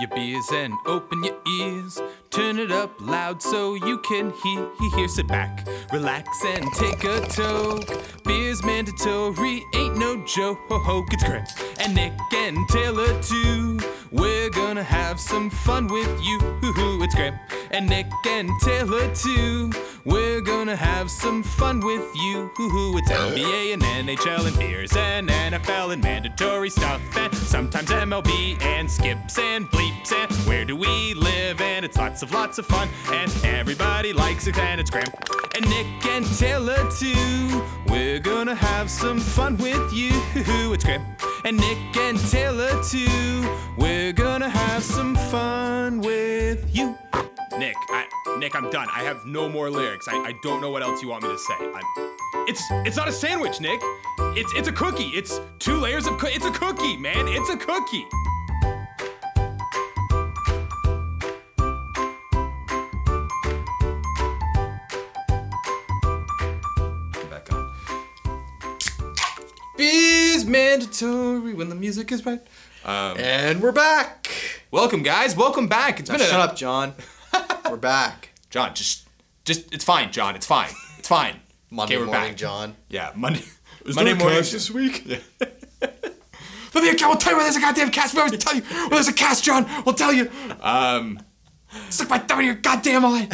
your beers and open your ears. Turn it up loud so you can hear. hear. Sit back, relax, and take a toke. Beer's mandatory, ain't no joke. It's Graham and Nick and Taylor too. We're gonna have some fun with you. It's Graham and Nick and Taylor too. We're gonna have some fun with you. It's NBA and NHL and beers and NFL and mandatory stuff and sometimes MLB and skips and bleeps and where do we live and it's lots of lots of fun and everybody likes it and it's Graham and Nick and Taylor too. We're gonna have some fun with you. It's Graham and Nick and Taylor too. We're gonna have some fun with you. Nick, I, Nick, I'm done. I have no more lyrics. I, I don't know what else you want me to say. I'm, it's it's not a sandwich, Nick. It's it's a cookie. It's two layers of cookie. It's a cookie, man. It's a cookie. Mandatory when the music is right. Um, And we're back. welcome, guys. Welcome back. It's Now, been a shut up, John. we're back. John, just, just, it's fine, John. It's fine. It's fine. Monday Okay, we're morning, back. John. Yeah, Monday. Is Monday morning this week? Yeah. Let me. I will tell you where there's a goddamn cast. We always tell you where there's a cast, John. We'll tell you. Um, stick my thumb in your goddamn eye.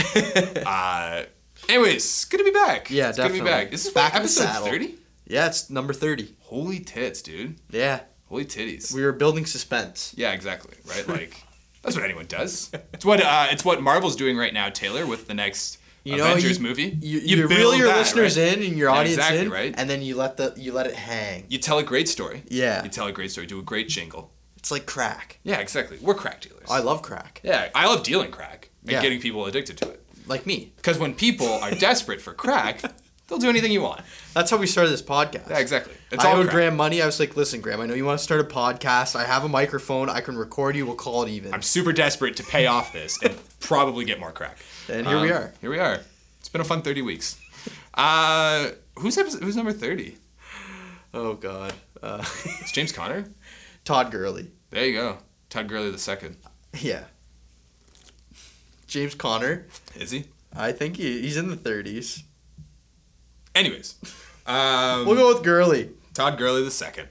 uh, anyways, good to be back. Yeah, it's Good to be definitely. back. This is Back the episode thirty. Yeah, it's number 30. Holy tits, dude. Yeah. Holy titties. We were building suspense. Yeah, exactly. Right, like that's what anyone does. It's what uh, it's what Marvel's doing right now, Taylor, with the next You know, Avengers you, movie. You, you, reel build your that, listeners right? in and your Yeah, audience exactly, in, right? and then you let the you let it hang. You tell a great story. Yeah. You tell a great story. Do a great jingle. It's like crack. Yeah, exactly. We're crack dealers. I love crack. Yeah, I love dealing crack and Yeah. getting people addicted to it. Like me. Because when people are desperate for crack, they'll do anything you want. That's how we started this podcast. Yeah, exactly. It's I all owed crack. Graham money. I was like, listen, Graham, I know you want to start a podcast. I have a microphone. I can record you. We'll call it even. I'm super desperate to pay off this and probably get more crack. and here we Um, are. Here we are. It's been a fun 30 weeks. Uh, who's episode, who's number 30? Oh, God. Uh, It's James Conner. Todd Gurley. There you go. Todd Gurley the second. Yeah. James Conner. Is he? I think he, he's in the 30s. Anyways, um, We'll go with Gurley. Todd Gurley the second.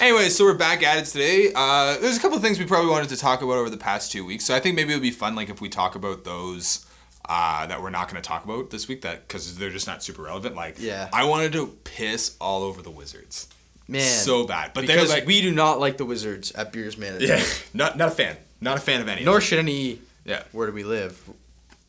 Anyway, so we're back at it today. Uh, there's a couple of things we probably wanted to talk about over the past two weeks. So I think maybe it would be fun, like if we talk about those uh, that we're not going to talk about this week, that because they're just not super relevant. Like, Yeah. I wanted to piss all over the Wizards, Man. so bad, but because like, we do not like the Wizards at Beers Management. yeah, not not a fan, not a fan of any. Nor should any. Yeah. Where do we live?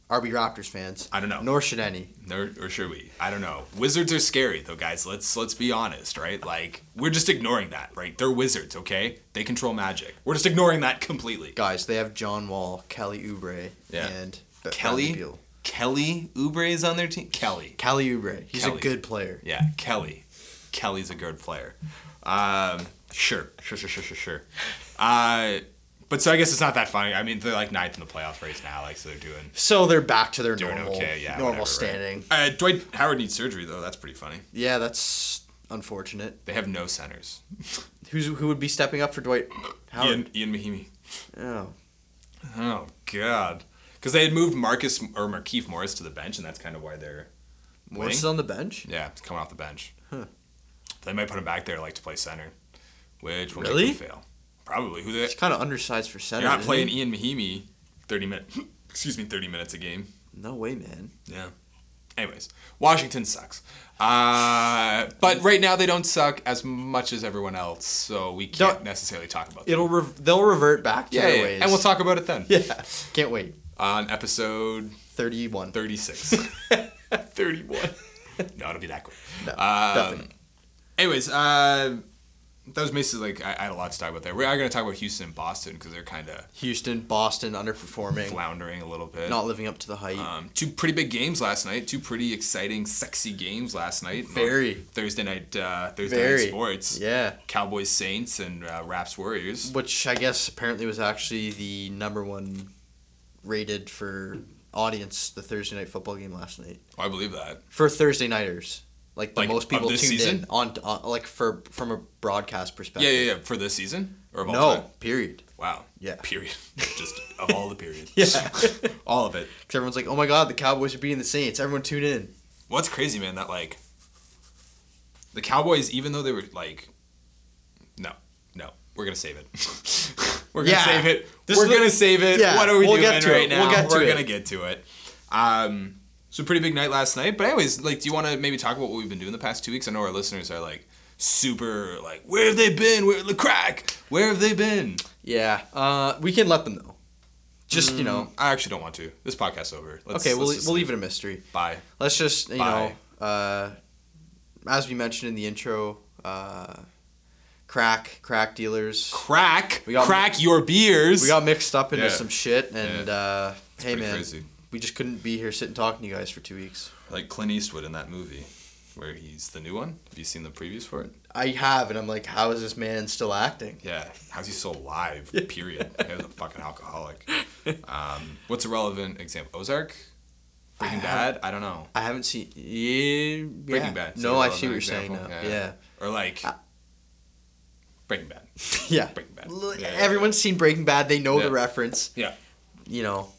Are we Raptors fans? I don't know. Nor should any. Nor, or should we? I don't know. Wizards are scary though, guys. Let's let's be honest, right? Like we're just ignoring that, right? They're wizards, okay? They control magic. We're just ignoring that completely. Guys, they have John Wall, Kelly Oubre, Yeah. and Kelly Beal. Kelly Oubre is on their team. Kelly, Kelly Oubre. He's Kelly. a good player. yeah, Kelly. Kelly's a good player. Um, sure, sure, sure, sure, sure, sure. Uh, but so I guess it's not that funny. I mean, they're like ninth in the playoff race now, like so they're doing So they're back to their doing normal, okay. Yeah, normal whatever, right? standing. Uh, Dwight Howard needs surgery though. That's pretty funny. Yeah, that's unfortunate. They have no centers. Who's who would be stepping up for Dwight Howard? Ian, Ian Mahinmi. Oh, Oh God, because they had moved Marcus or Markieff Morris to the bench, and that's kind of why they're Morris is on the bench. Yeah, it's coming off the bench. Huh. They might put him back there like to play center, which will Really? make them fail. Probably. Who they? He's kind of undersized for center. You're not playing he? Ian Mahinmi thirty minutes. Excuse me, thirty minutes a game. No way, man. Yeah. Anyways, Washington sucks. Uh, but right now they don't suck as much as everyone else, so we can't Don't- necessarily talk about them. It'll rev- they'll revert back to yeah, yeah, ways. and we'll talk about it then. Yeah, can't wait. On episode Thirty-one. 36. 31. No, it'll be that quick. No, Um, definitely. Anyways, uh, that was basically like, I, I had a lot to talk about there. We are going to talk about Houston and Boston because they're kind of Houston, Boston underperforming, floundering a little bit. not living up to the hype. Um, two pretty big games last night. Two pretty exciting, sexy games last night. Very. Thursday night. Uh, Thursday Very. night sports. yeah, Cowboys Saints and uh, Raps Warriors. which I guess apparently was actually the number one rated for audience the Thursday night football game last night I believe that. for Thursday nighters. Like the Like, most people this tuned season? in on, on like for from a broadcast perspective. Yeah, yeah, yeah. For this season Or of all No, time? period. Wow. Yeah. Period. Just of all the periods. Yeah. all of it. Because everyone's like, oh my god, the Cowboys are beating the Saints. Everyone tune in. What's crazy, man, that like the Cowboys, even though they were like, no, no, we're gonna save it. we're gonna Yeah. save it. This we're gonna save it. Yeah, What are we we'll doing get to right it. now? We'll get to we're it. gonna get to it. Um, so pretty big night last night. But anyways, like, do you want to maybe talk about what we've been doing the past two weeks? I know our listeners are like super like, where have they been? Where the crack? Where have they been? Yeah. Uh, we can let them know. Just you know. I actually don't want to. This podcast's over. Let's, Okay, we'll we'll leave it a mystery. Bye. Let's just you Bye. know, uh, as we mentioned in the intro, uh, crack crack dealers. Crack. We got- crack your beers. We got mixed up into Yeah. some shit, and Yeah. uh, hey man, crazy. We just couldn't be here sitting talking to you guys for two weeks. like Clint Eastwood in that movie, where he's the new one. Have you seen the previews for it? I have, and I'm like, how is this man still acting? Yeah. How's he still alive? Period. he was a fucking alcoholic. Um, what's a relevant example? Ozark. Breaking I Bad. I don't know. I haven't seen. Yeah, Breaking. Bad. No, I see what you're saying now. example. Yeah, Or like Uh, Breaking Bad. yeah. Breaking Bad. Yeah, yeah, Everyone's seen Breaking Bad. They know Yeah. the reference. Yeah. You know.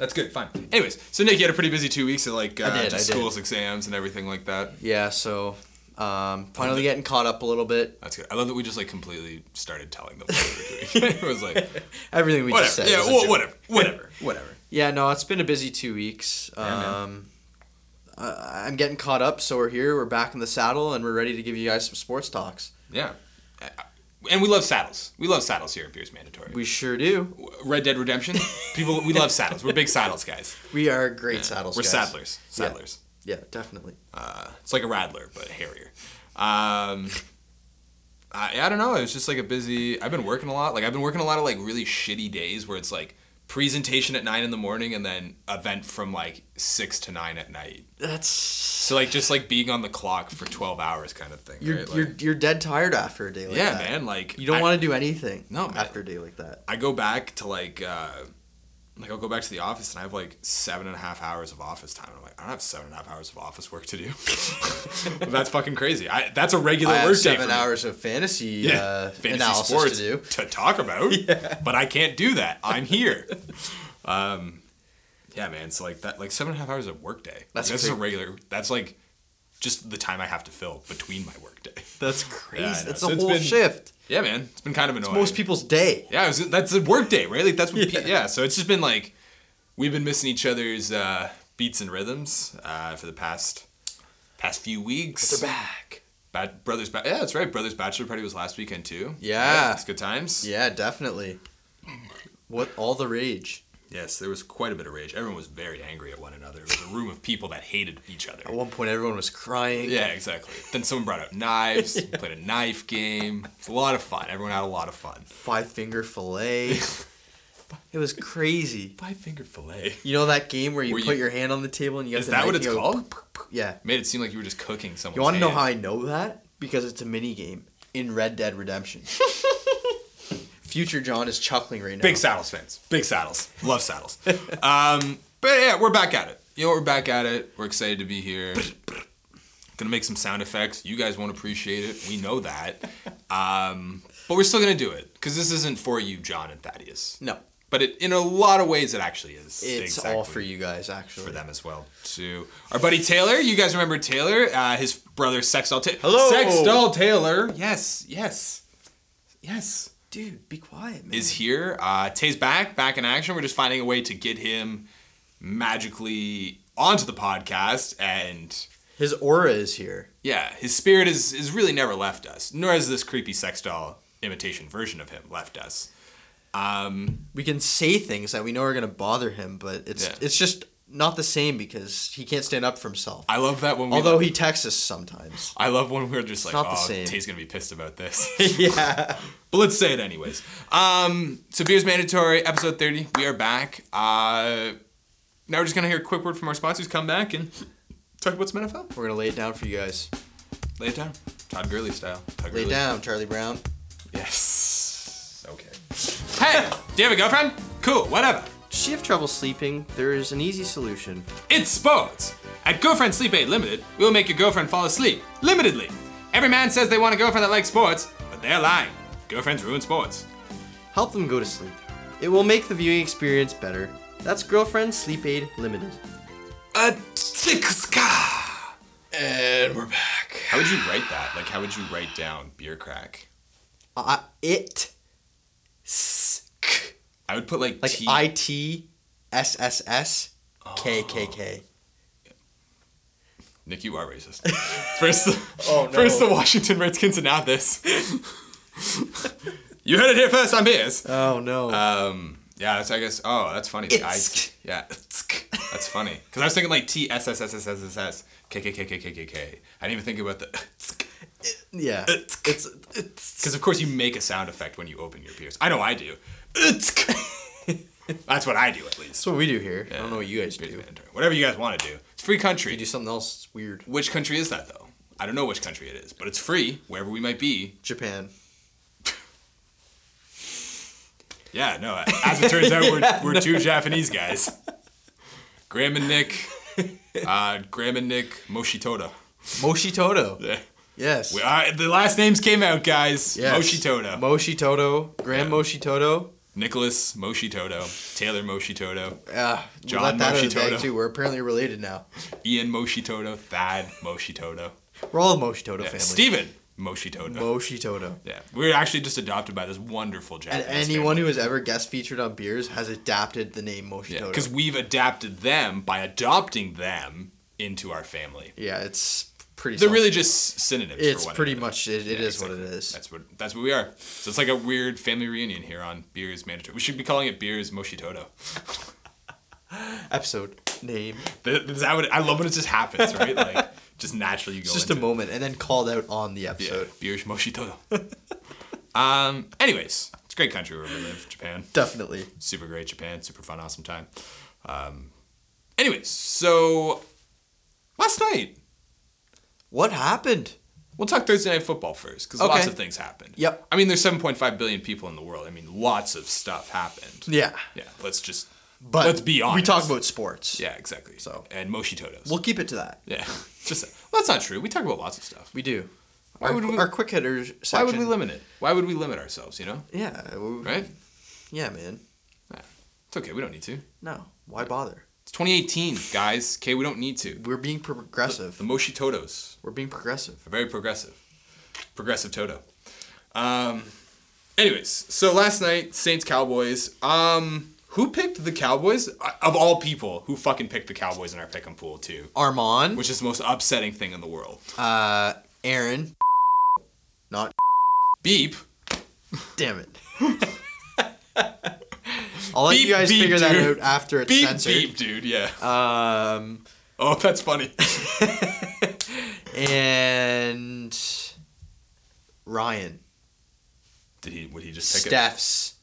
That's good. Fine. Anyways, so Nick, you had a pretty busy two weeks of like uh, I did, just I did. school's exams and everything like that. Yeah. So, um, finally getting caught up a little bit. That's good. I love that we just like completely started telling them what we were doing. it was like Everything we just said. Yeah. Well, whatever. Whatever. Whatever. Yeah, no, it's been a busy two weeks. Yeah, um, I- I'm getting caught up, so we're here. We're back in the saddle, and we're ready to give you guys some sports talks. Yeah. Uh, And we love saddles. We love saddles here at Beers Mandatory. We sure do. Red Dead Redemption. People, we love saddles. We're big saddles guys. We are great saddles. We're guys. saddlers. Yeah. Saddlers. Yeah, definitely. Uh, it's like a rattler, but hairier. Um, I, I don't know. It was just like a busy. I've been working a lot. Like I've been working a lot of like really shitty days where it's like presentation at nine in the morning and then event from like six to nine at night. That's So like just like being on the clock for twelve hours kind of thing. you're right? Like, you're you're dead tired after a day like that. yeah, that. man. Like You don't want to do anything. No, man. after a day like that. I go back to like uh like I'll go back to the office and I have like seven and a half hours of office time. I'm like, I don't have seven and a half hours of office work to do. that's fucking crazy. I that's a regular I work day seven hours of fantasy, Yeah, uh, fantasy analysis sports to do. to talk about. But I can't do that. I'm here. um, yeah, man. So like that, like seven and a half hours of work day. That's that's just a regular. That's like just the time I have to fill between my work day. That's crazy. Yeah, That's So a whole been- shift. Yeah, man. It's been kind of annoying. Most people's day. Yeah, it was, that's a work day, right? Like that's what. Yeah. Yeah. yeah. So it's just been like we've been missing each other's uh, beats and rhythms uh, for the past past few weeks. They're back. Ba- brothers, ba- yeah, that's right. Brothers bachelor party was last weekend too. Yeah. it's good times. Yeah, definitely. What all the rage? Yes, there was quite a bit of rage. Everyone was very angry at one another. It was a room of people that hated each other. At one point, everyone was crying. Yeah, exactly. Then someone brought out knives. we played a knife game. It's a lot of fun. Everyone had a lot of fun. Five finger fillet. it was crazy. Five finger fillet. You know that game where you Where put you- your hand on the table and you have to. Is the that what it's you go, called? Yeah. Made it seem like you were just cooking someone's. You want to know how I know that? Because it's a mini game in Red Dead Redemption. Future John is chuckling right now. Big saddles fans. Big saddles. Love saddles. um, but yeah, we're back at it. You know, we're back at it. We're excited to be here. gonna make some sound effects. You guys won't appreciate it. We know that. Um, but we're still gonna do it because this isn't for you, John and Thaddeus. No, But it, in a lot of ways, it actually is. it's exactly all for you guys, actually. For them as well, too. Our buddy Taylor, you guys remember Taylor? Uh, his brother Sexdoll Taylor. Hello! Sexdoll Taylor. Yes, yes, yes Dude, be quiet, man. is here. Uh, Tay's back, back in action. We're just finding a way to get him magically onto the podcast, and His aura is here. yeah, his spirit is is really never left us. Nor has this creepy sex doll imitation version of him left us. Um, We can say things that we know are gonna bother him, but it's Yeah. it's just not the same because he can't stand up for himself. I love that when we. Although he texts us sometimes. I love when we're just like, not the oh, same." Tay's gonna be pissed about this. yeah. But let's say it anyways. Um, so Beers Mandatory, episode 30. We are back. Uh, now we're just to hear a quick word from our sponsors, come back, and talk about some NFL. We're gonna lay it down for you guys. Lay it down. Todd Gurley style. Todd Lay it Gurley. down, Charlie Brown. Yes. Okay. Hey, do you have a girlfriend? Cool, whatever. Does she have trouble sleeping? There is an easy solution. It's sports. At Girlfriend Sleep Aid Limited, we will make your girlfriend fall asleep. Limitedly. Every man says they want a girlfriend that likes sports, but they're lying. Girlfriends ruin sports. Help them go to sleep. It will make the viewing experience better. That's Girlfriend Sleep Aid Limited. A tixka! And we're back. How would you write that? Like, how would you write down beer crack? Uh, it. Sk. I would put like, Like T. I T S S S K K K. Nick, you are racist. First, the, Oh, no. first the Washington Redskins and now this. you heard it here first. I'm Beers. Oh no. Um, yeah, that's I guess. Oh, that's funny. The I- yeah, itsk. that's funny. Because I was thinking like T S S S S S S S K K K K K K K. I didn't even think about the. yeah. Itsk. It's it's Because of course you make a sound effect when you open your beers. I know I do. That's what I do at least. that's what we do here. I don't know what you guys do. Whatever you guys want to do. It's free country. You do something else weird. Which country is that though? I don't know which country it is, but it's free wherever we might be. Japan. Yeah, no. As it turns out, we're, we're two Japanese guys. Graham and Nick. Uh, Graham and Nick Moshitoto. Moshitoto. Yeah. Yes. We, uh, the last names came out, guys. yes. Moshitoto. Moshitoto. Graham Yeah. Moshitoto. Nicholas Moshitoto. Taylor Moshitoto. Uh, John let that out of the bag Moshitoto. too. We're apparently related now. Ian Moshitoto. Thad Moshitoto. We're all the Moshitoto Yeah. family. Steven Moshitoto. Moshitoto. yeah. We were actually just adopted by this wonderful Japanese. And anyone who has ever guest featured on beers has adapted the name Yeah, Moshitoto. because we've adapted them by adopting them into our family. Yeah, it's pretty. They're really just synonyms. It's for pretty another. much. It, it Yeah, is what it is. That's what that's what we are. So it's like a weird family reunion here on Beers Mandatory. We should be calling it Beers Moshitoto. Episode name. Is that what I love when it just happens, right? Like just naturally you go. It's just a it. moment, and then called out on the Yeah, episode. Beers Moshitoto. um. Anyways, it's a great country where we live. Japan, Definitely. super great. Japan, super fun, awesome time. Um. Anyways, so last night What happened? We'll talk Thursday night football first because Okay. lots of things happened. Yep. I mean, there's 7.5 billion people in the world. I mean, lots of stuff happened. Yeah, Yeah. Let's just. but let's be honest. We talk about sports. Yeah, exactly. So. and Moshitotos. we'll keep it to that. yeah. Just well, that's not true. We talk about lots of stuff. We do. Why our, would we- our quick hitters section. Why would we limit it? Why would we limit ourselves? You know, Yeah. we- right? Yeah, man. It's okay. We don't need to. No. Why bother? It's 2018, guys. Okay, we don't need to. We're being progressive. The Moshitotos We're being progressive. very progressive. Progressive Toto. Um. Anyways, so last night Saints Cowboys. Um. Who picked the Cowboys? Uh, Of all people, who fucking picked the Cowboys in our pick and pool too? Armand. Which is the most upsetting thing in the world. uh, Aaron. Not. Beep. Damn it. I'll let Beep, you guys beep, figure that out after it's Beep, censored. beep, dude. Yeah. Um, Oh, that's funny. and Ryan, Did he? Would he just pick it? Steph's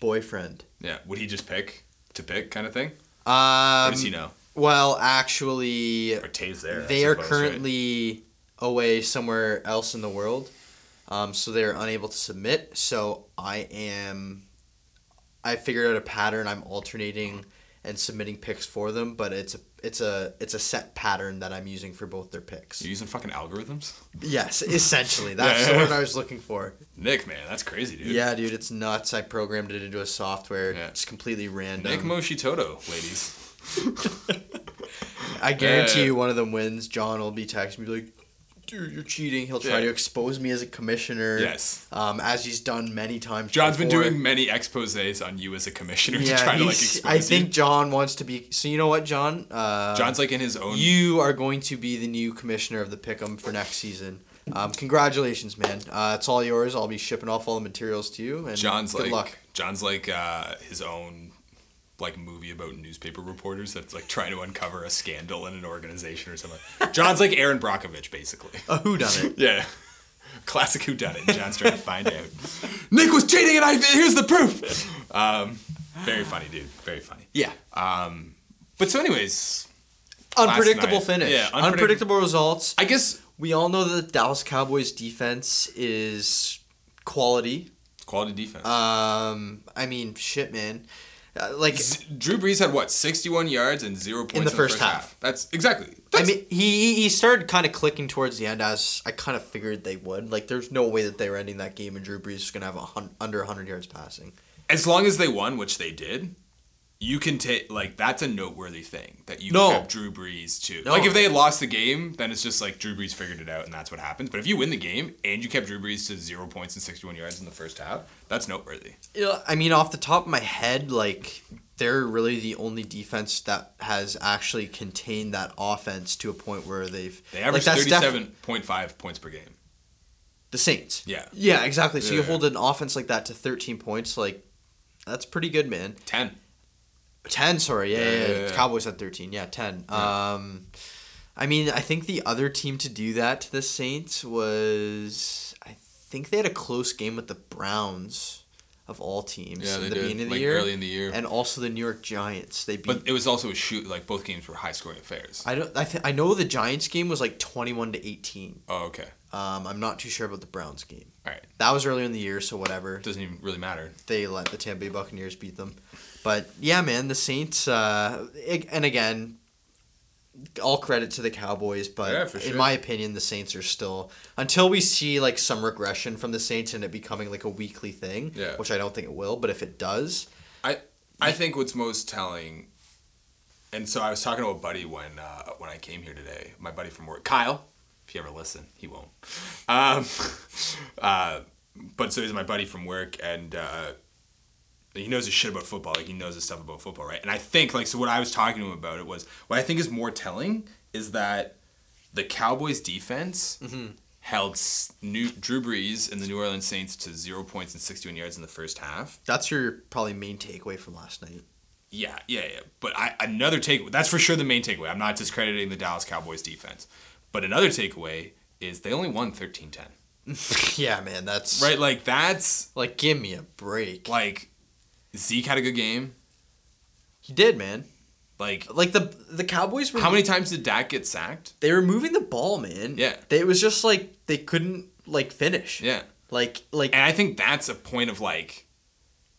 boyfriend. Yeah. Would he just pick to pick kind of thing? Um, What does he know? Well, actually, Or Tay's there. They are suppose, right? currently away somewhere else in the world, um, so they're unable to submit. So I am. I figured out a pattern. I'm alternating and submitting picks for them, but it's a it's a it's a set pattern that I'm using for both their picks. You're using fucking algorithms, Yes, essentially. That's Yeah, the word I was looking for. Nick. Man, that's crazy, dude. Yeah, dude, it's nuts. I programmed it into a software. Yeah. It's completely random. Nick Moshitoto, ladies. I guarantee Yeah. you one of them wins. John will be texting me like, dude, you're cheating. He'll try Yeah. to expose me as a commissioner. Yes. Um, as he's done many times. John's been doing many exposés on you as a commissioner Yeah, to try to like expose I think you. John wants to be. So you know what, John? Uh, John's like in his own. you are going to be the new commissioner of the Pick'em for next season. Um, congratulations, man. Uh, it's all yours. I'll be shipping off all the materials to you. And John's good like luck. John's like uh, his own like movie about newspaper reporters that's like trying to uncover a scandal in an organization or something. John's like Erin Brockovich basically. A who done it? Yeah. Classic who done it. John's trying to find out. Nick was cheating and I here's the proof. Um, very funny, dude. Very funny. Yeah. Um, but so anyways, Unpredictable night. finish. Yeah, unpredict- unpredictable results. I guess We all know that the Dallas Cowboys defense is quality. quality defense. Um, I mean, shit, man. Uh, like Z- Drew Brees had what, 61 yards and zero points in the first half. That's exactly. I mean, he he started kind of clicking towards the end, as I kind of figured they would. Like, there's no way that they were ending that game and Drew Brees is gonna have a hun- under 100 yards passing. as long as they won, which they did, you can take like that's a noteworthy thing that you No. kept Drew Brees to. No. Like if they had lost the game, then it's just like Drew Brees figured it out and that's what happens. But if you win the game and you kept Drew Brees to zero points and sixty one yards in the first half, that's noteworthy. Yeah, I mean, off the top of my head, like they're really the only defense that has actually contained that offense to a point where they've They like, averaged that's thirty def- seven point five points per game. the Saints. Yeah. Yeah, exactly. So you Yeah. hold an offense like that to 13 points, like that's pretty good, man. Ten. 10, sorry. Yeah, Yeah, yeah, yeah. Cowboys had 13. Yeah, 10. Um I mean, I think the other team to do that to the Saints was I think they had a close game with the Browns of all teams Yeah, they the did. beginning of the year. early in the year. and also the New York Giants. They beat but it was also a shoot. Like both games were high scoring affairs. I don't I th- I know the Giants game was like 21 to 18. oh, okay. Um I'm not too sure about the Browns game. All right. That was earlier in the year, so whatever. Doesn't even really matter. they let the Tampa Bay Buccaneers beat them. But yeah, man, the Saints. Uh, and again, all credit to the Cowboys, but Yeah, for in my opinion, the Saints are still until we see like some regression from the Saints and it becoming like a weekly thing, Yeah. which I don't think it will. But if it does, I I think what's most telling, and so I was talking to a buddy when uh, when I came here today. My buddy from work, Kyle. If you ever listen, he won't. Um, uh, but so he's my buddy from work, and uh, he knows his shit about football. Like he knows his stuff about football, right? And I think like so. What I was talking to him about it was what I think is more telling is that the Cowboys defense. Mm-hmm. Held new, Drew Brees and the New Orleans Saints to zero points and 61 yards in the first half. that's your probably main takeaway from last night. Yeah, yeah, yeah. But I, another takeaway that's for sure the main takeaway. I'm not discrediting the Dallas Cowboys defense. But another takeaway is they only won 13-10. yeah, man, that's Right? Like that's Like, give me a break. like Zeke had a good game. he did, man. Like Like the the Cowboys were how many times did Dak get sacked? they were moving the ball, man. Yeah. they, it was just like they couldn't like finish. Yeah. Like like And I think that's a point of like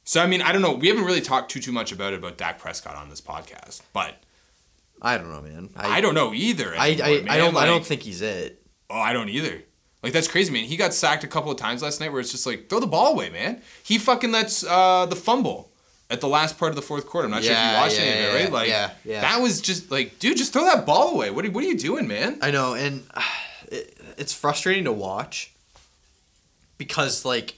so I mean, I don't know. We haven't really talked too too much about it about Dak Prescott on this podcast, but I don't know, man. I, don't know either. I, anymore, I, man. I don't I don't think he's it. Oh, I don't either. Like that's crazy, man. He got sacked a couple of times last night where it's just like throw the ball away, man. He fucking lets uh, the fumble at the last part of the fourth quarter. I'm not sure if you watched yeah, any of it, yeah, right? Like yeah, yeah. that was just like, dude, just throw that ball away. What are, what are you doing, man? I know, and uh, it, it's frustrating to watch because like,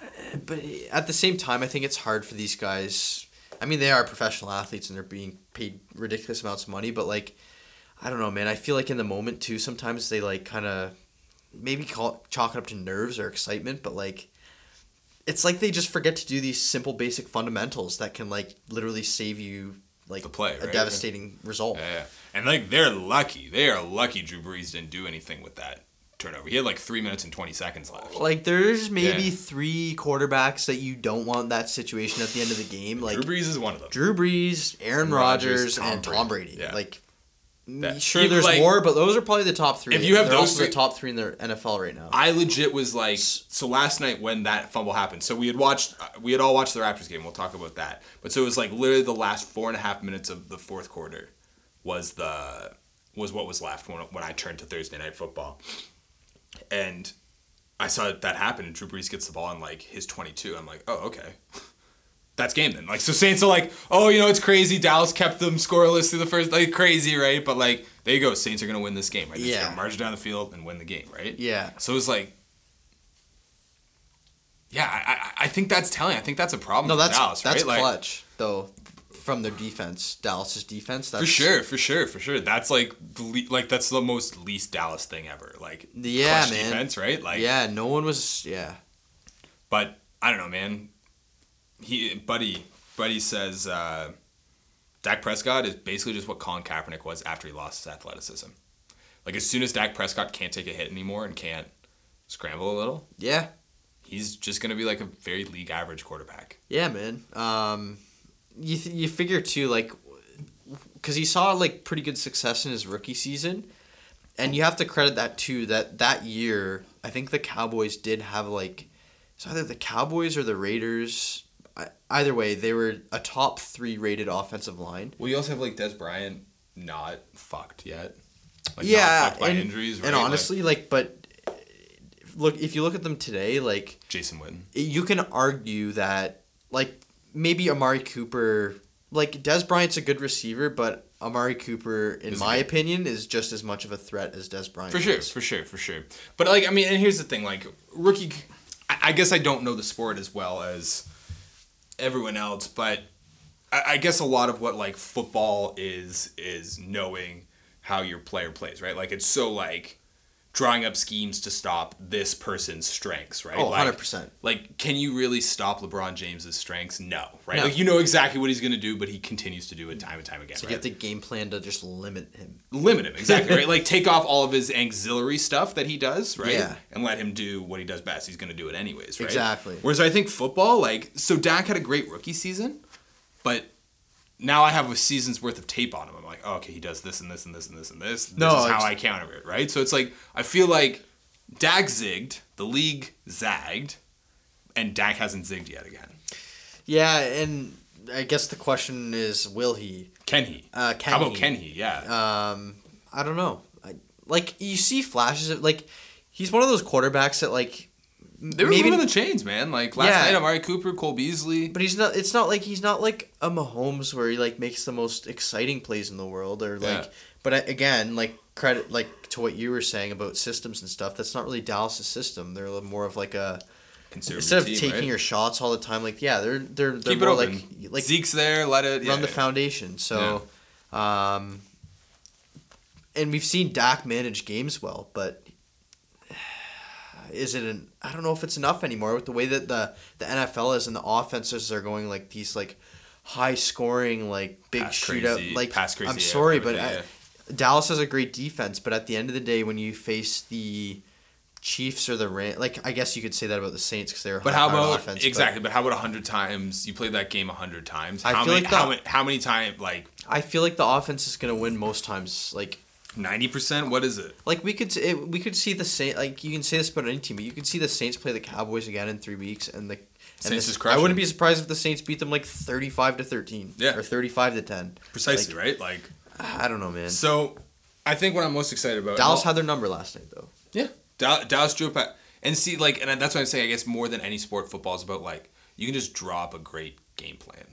but at the same time, I think it's hard for these guys. I mean, they are professional athletes and they're being paid ridiculous amounts of money, but like, I don't know, man. I feel like in the moment too, sometimes they like kind of maybe call chalk it up to nerves or excitement, but like. It's like they just forget to do these simple, basic fundamentals that can like literally save you like The play, a right? devastating result. Yeah, yeah. And like they're lucky. They are lucky Drew Brees didn't do anything with that turnover. He had like three minutes and twenty seconds left. Like there's maybe Yeah. three quarterbacks that you don't want that situation at the end of the game. Like Drew Brees is one of them. Drew Brees, Aaron Rodgers, Rodgers, Tom and Tom Brady. Brady. Yeah. Like That- sure, there's like- more, but those are probably the top three. If you have They're those three- the top three in the NFL right now. I legit was like, so last night when that fumble happened, so we had watched, uh, we had all watched the Raptors game. We'll talk about that. But so it was like literally the last four and a half minutes of the fourth quarter was the was what was left when when I turned to Thursday night football, and I saw that happen. And Drew Brees gets the ball in like his twenty two. I'm like, oh okay. That's game then. Like so, Saints are like, oh, you know, it's crazy. Dallas kept them scoreless through the first, like crazy, right? But like, there you go. Saints are gonna win this game, right? They're just Yeah. gonna march down the field and win the game, right? yeah, So it's like, yeah, I, I, I think that's telling. I think that's a problem no, for that's Dallas, that's right? Like, clutch though from their defense. Dallas's defense. That's, for sure, for sure, for sure. That's like the le- like that's the most least Dallas thing ever. Like Yeah, man. defense, right? Like, Yeah, no one was. Yeah, but I don't know, man. He buddy buddy says uh, Dak Prescott is basically just what Colin Kaepernick was after he lost his athleticism. Like as soon as Dak Prescott can't take a hit anymore and can't scramble a little, yeah, he's just gonna be like a very league average quarterback. Yeah, man. Um, you th- you figure too, like, because he saw like pretty good success in his rookie season, and you have to credit that too. That that year, I think the Cowboys did have like, it's either the Cowboys or the Raiders. Either way, they were a top three rated offensive line. Well, you also have like Dez Bryant not fucked yet. Like, yeah, not fucked by and, injuries. Right? and honestly, like, but look, if you look at them today, like Jason Witten. you can argue that like maybe Amari Cooper, like Dez Bryant's a good receiver, but Amari Cooper, in Is my good. opinion, is just as much of a threat as Dez Bryant. For sure, is. for sure, for sure. But like, I mean, and here's the thing: like, rookie. I guess I don't know the sport as well as everyone else, but I, I guess a lot of what like football is is knowing how your player plays, right? Like, it's so like drawing up schemes to stop this person's strengths, right? Oh, like, 100%. Like, can you really stop LeBron James's strengths? No, right? No. Like, you know exactly what he's gonna do, but he continues to do it time and time again. So right? you have to game plan to just limit him. limit him exactly right like take off all of his auxiliary stuff that he does right Yeah. and let him do what he does best he's going to do it anyways right Exactly. whereas i think football like so dak had a great rookie season but now i have a season's worth of tape on him i'm like oh, okay he does this and this and this and this and this this No, is how i counter it right so it's like i feel like dak zigged the league zagged and dak hasn't zigged yet again Yeah, and I guess the question is, will he? can he Uh, can how about he? can he yeah Um, I don't know. I, like you see flashes of like he's one of those quarterbacks that like they were maybe moving the chains man like last Yeah. night amari cooper cole beasley But he's not. It's not like he's not like a Mahomes where he like makes the most exciting plays in the world or like. Yeah. But again, like credit like to what you were saying about systems and stuff. That's not really Dallas' system. They're more of like a instead of team, taking right? your shots all the time. Like yeah, they're they're they're Keep more like like Zeke's there. Let it run yeah, the yeah. foundation. So, um, and we've seen Dak manage games well, but is it an? I don't know if it's enough anymore with the way that the the NFL is and the offenses are going like these like high scoring like big Pass shootout. crazy- like pass crazy, I'm yeah, sorry, but of, I- Dallas has a great defense, but at the end of the day, when you face the Chiefs or the Ram, like I guess you could say that about the Saints because they're But how about offense, exactly? But, how about hundred times you played that game hundred times? I how feel many, like the- many how many times like I feel like the offense is gonna win most times. Like ninety percent? What is it? Like we could, it, we could see the Saint. Like you can say this about any team, but you can see the Saints play the Cowboys again in three weeks, and the and Saints the- just I wouldn't be surprised if the Saints beat them like thirty-five to thirteen, Yeah. or thirty-five to ten. Precisely Like, right. Like I don't know, man. so, I think what I'm most excited about. Dallas well, had their number last night, though. yeah. Dal- Dallas drew up and see like and that's what I'm saying. I guess more than any sport, football is about like you can just draw up a great game plan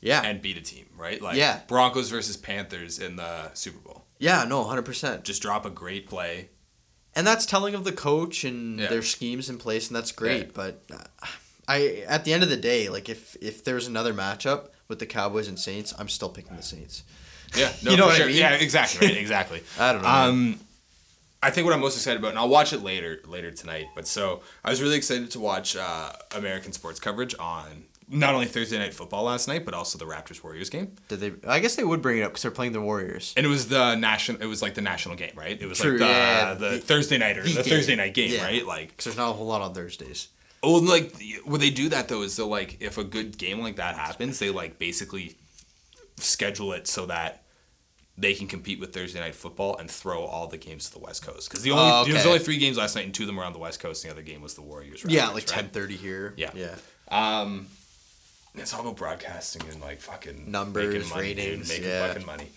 Yeah, and beat a team, right? Like Yeah. Broncos versus Panthers in the Super Bowl. Yeah, no, hundred percent. Just drop a great play. And that's telling of the coach and Yeah. their schemes in place, and that's great. Yeah. But uh, I, at the end of the day, like if if there's another matchup with the Cowboys and Saints, I'm still picking the Saints. Yeah, no, You know for what I sure. mean? Yeah, exactly, right, exactly. I don't know. Um, I think what I'm most excited about, and I'll watch it later later tonight. But so I was really excited to watch uh, American sports coverage on not only Thursday night football last night, but also the Raptors Warriors game. Did they? I guess they would bring it up because they're playing the Warriors. And it was the national. It was like the national game, right? It was True, like the, yeah, the, the- Thursday night or the, the. Thursday night game, Yeah. right? Like, Because there's not a whole lot on Thursdays. oh, like what they do that though is they'll like if a good game like that happens, they like basically schedule it so that they can compete with Thursday night football and throw all the games to the West Coast because the only Oh, there was only three games last night and two of them were on the West Coast. And the other game was the Warriors. Yeah, like right? ten thirty here. Yeah. yeah. Um, it's all about broadcasting and like fucking Numbers, making money, dude, ratings, making yeah. fucking money.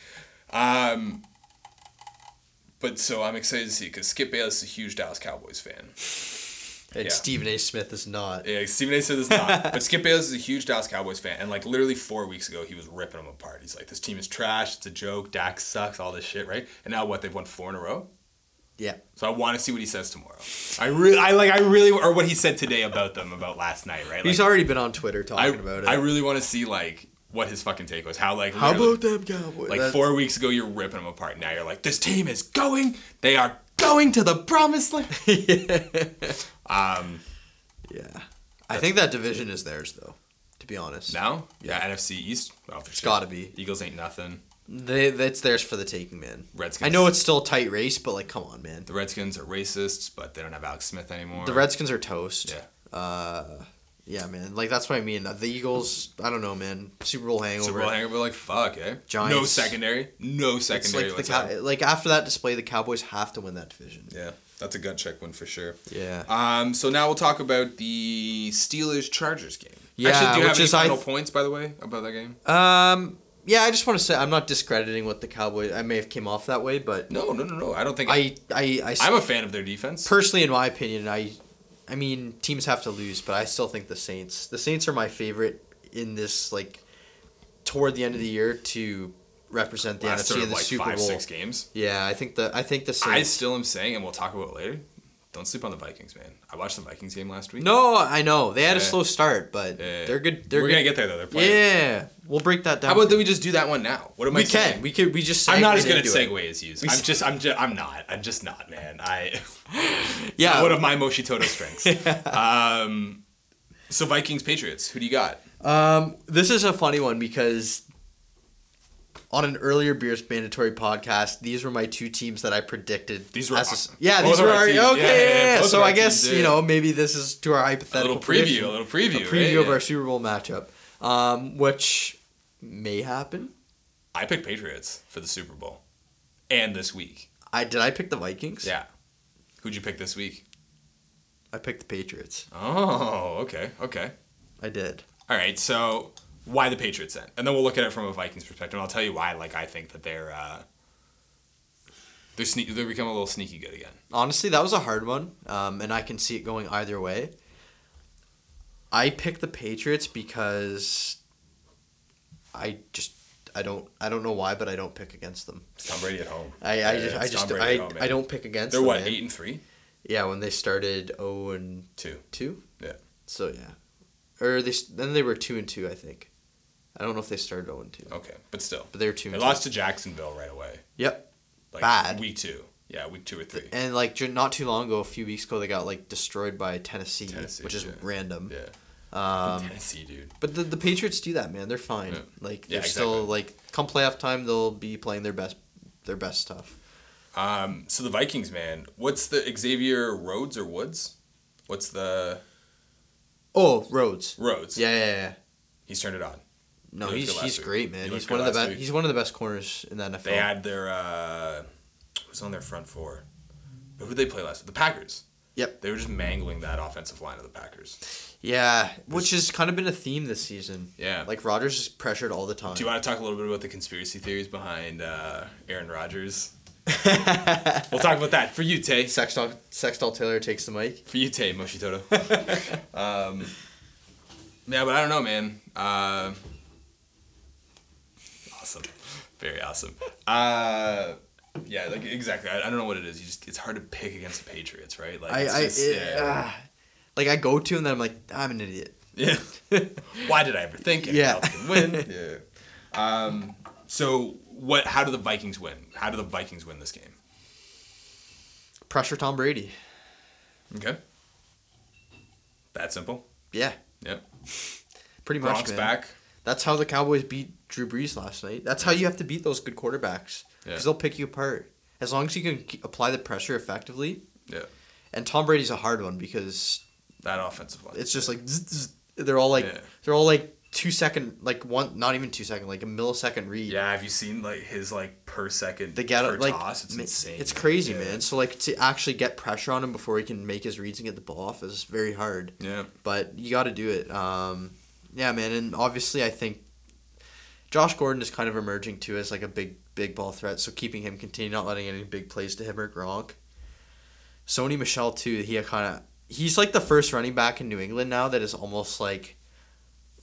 Um, but so I'm excited to see because Skip Bayless is a huge Dallas Cowboys fan. And Yeah. Stephen A. Smith is not. Yeah, Stephen A. Smith is not, but Skip Bayless is a huge Dallas Cowboys fan, and like literally four weeks ago, he was ripping them apart. He's like, "This team is trash. It's a joke. Dak sucks. All this shit, right?" And now what? They've won four in a row. Yeah. So I want to see what he says tomorrow. I really, I like, I really, or what he said today about them about last night, right? He's already been on Twitter I, talking about it. I really want to see like what his fucking take was. How like How about them Cowboys? like That's- four weeks ago you're ripping them apart. Now you're like, this team is going. They are going to the promised land. Um, yeah. I think that division is theirs though. To be honest. now, yeah, NFC East. For It's sure. gotta be. Eagles ain't nothing. They that's theirs for the taking, man. Redskins. I know it's still a tight race, but like, come on, man. the Redskins are racists, but they don't have Alex Smith anymore. The Redskins are toast. Yeah. Uh, yeah, man. Like that's what I mean. The Eagles. I don't know, man. Super Bowl hangover. Super Bowl hangover, like fuck, eh? Giants. No secondary, no It's secondary. like the. Cow- like after that display, the Cowboys have to win that division. yeah, that's a gut check win for sure. Yeah. Um, so now we'll talk about the Steelers Chargers game. Yeah, Actually, do you have any final th- points by the way about that game? Um, yeah, I just want to say I'm not discrediting what the Cowboys. I may have came off that way, but No, no, no, no. I don't think. I, I, I, I'm a fan of their defense. personally, in my opinion, I, I mean, teams have to lose, but I still think the Saints. The Saints are my favorite in this like, toward the end of the year to represent the last NFC in the like Super five, Bowl. six games. Yeah, I think the I think the I Saints. still am saying, and we'll talk about it later. Don't sleep on the Vikings, man. I watched the Vikings game last week. no, I know they had a slow start, but Yeah. they're good. They're We're good. gonna get there though. They're playing. Yeah, we'll break that down. How about that we just do that one now? What am we I We can. We could. We just. I'm not as good at it. segue as you. I'm s- just. I'm just. I'm not. I'm just not, man. I. Yeah. One of my Moshitoto strengths. um, so Vikings Patriots. Who do you got? Um, this is a funny one because on an earlier Beers Mandatory podcast, these were my two teams that I predicted. These were as a yeah, these were teams. okay. Yeah, yeah, yeah, so I guess teams, you know maybe this is to our A hypothetical little preview. A little preview. a preview right? of our Super Bowl matchup, um, which may happen. I picked Patriots for the Super Bowl, and this week. I did. I pick the Vikings. Yeah. Who'd you pick this week? I picked the Patriots. Oh, okay, okay. I did. All right. So why the Patriots then? And then we'll look at it from a Vikings perspective. And I'll tell you why. Like I think that they're uh, they're sneak. They're become a little sneaky good again. Honestly, that was a hard one, um, and I can see it going either way. I picked the Patriots because I just I don't I don't know why, but I don't pick against them. It's Tom Brady at home. I, I Yeah, just I just I, home. I don't pick against them. They're them. what man. eight and three, Yeah, when they started zero and two. two. Yeah. So yeah, or they s- then they were two and two. I think. I don't know if they started zero and two, Okay, but still, but they were two. they lost to Jacksonville right away. Yep. Like Bad. week two. Yeah, week two or three. And like not too long ago, a few weeks ago, they got like destroyed by Tennessee, Tennessee, which is yeah. random. Yeah. Um, Tennessee, dude. But the, the Patriots do that, man. They're fine. Yeah. Like they're still exactly. like come playoff time, they'll be playing their best their best stuff. Um, so the Vikings, man. What's the Xavier Rhodes or Woods? What's the Oh, Rhodes. Rhodes? Yeah, yeah, yeah. He's turned it on. No, He he's he's week. great, man. looked He's one of the best. He's one of the best corners in the NFL. They had their uh, who's on their front four? Who did they play last? The Packers. Yep. They were just mangling that offensive line of the Packers. yeah, which has kind of been a theme this season. Yeah. Like Rodgers is pressured all the time. Do you want to talk a little bit about the conspiracy theories behind uh, Aaron Rodgers? We'll talk about that for you, Tay. Sextol Sextol Taylor takes the mic. For you, Tay Moshitoto. um, yeah, but I don't know, man. Uh, very awesome. Uh, yeah, like exactly. I, I don't know what it is. You just it's hard to pick against the Patriots, right? Like I it's I just, it, yeah. ah. like I go to and then I'm like I'm an idiot. Yeah. Why did I ever think Yeah. can win? yeah. Um, so what? How do the Vikings win? How do the Vikings win this game? Pressure Tom Brady. Okay. That simple. Yeah, Yep. pretty much. Man. back. That's how the Cowboys beat Drew Brees last night. That's how you have to beat those good quarterbacks because Yeah. they'll pick you apart. As long as you can apply the pressure effectively. Yeah. And Tom Brady's a hard one because That offensive line. it's just like zzz, zzz. they're all like Yeah. they're all like two second like one not even two second like a millisecond read. Yeah. Have you seen like his like per second They get per like toss? It's insane. It's crazy, Yeah. man. So like to actually get pressure on him before he can make his reads and get the ball off is very hard. Yeah. but you got to do it. Um, yeah, man, and obviously I think Josh Gordon is kind of emerging too as like a big big ball threat. So keeping him contained, not letting any big plays to him or Gronk. Sony Michel too. He kind of he's like the first running back in New England now that is almost like.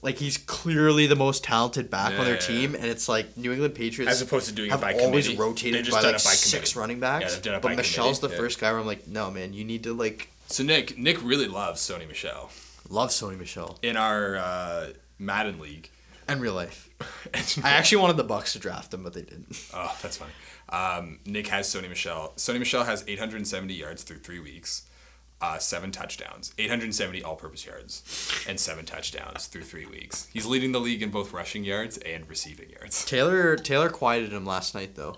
Like he's clearly the most talented back on their Yeah. team, and it's like New England Patriots As opposed to doing it have by always rotated by like by six running backs. Yeah, but Michel's the committee, yeah. first guy where I'm like, no man, you need to like So Nick, Nick really loves Sony Michel love Sony Michel in our uh, Madden league. And real life. I actually wanted the Bucks to draft him, but they didn't. Oh, that's funny. Um, Nick has Sony Michel. Sony Michel has 870 yards through three weeks, uh, seven touchdowns, 870 all-purpose yards, and seven touchdowns through three weeks. He's leading the league in both rushing yards and receiving yards. Taylor Taylor quieted him last night though.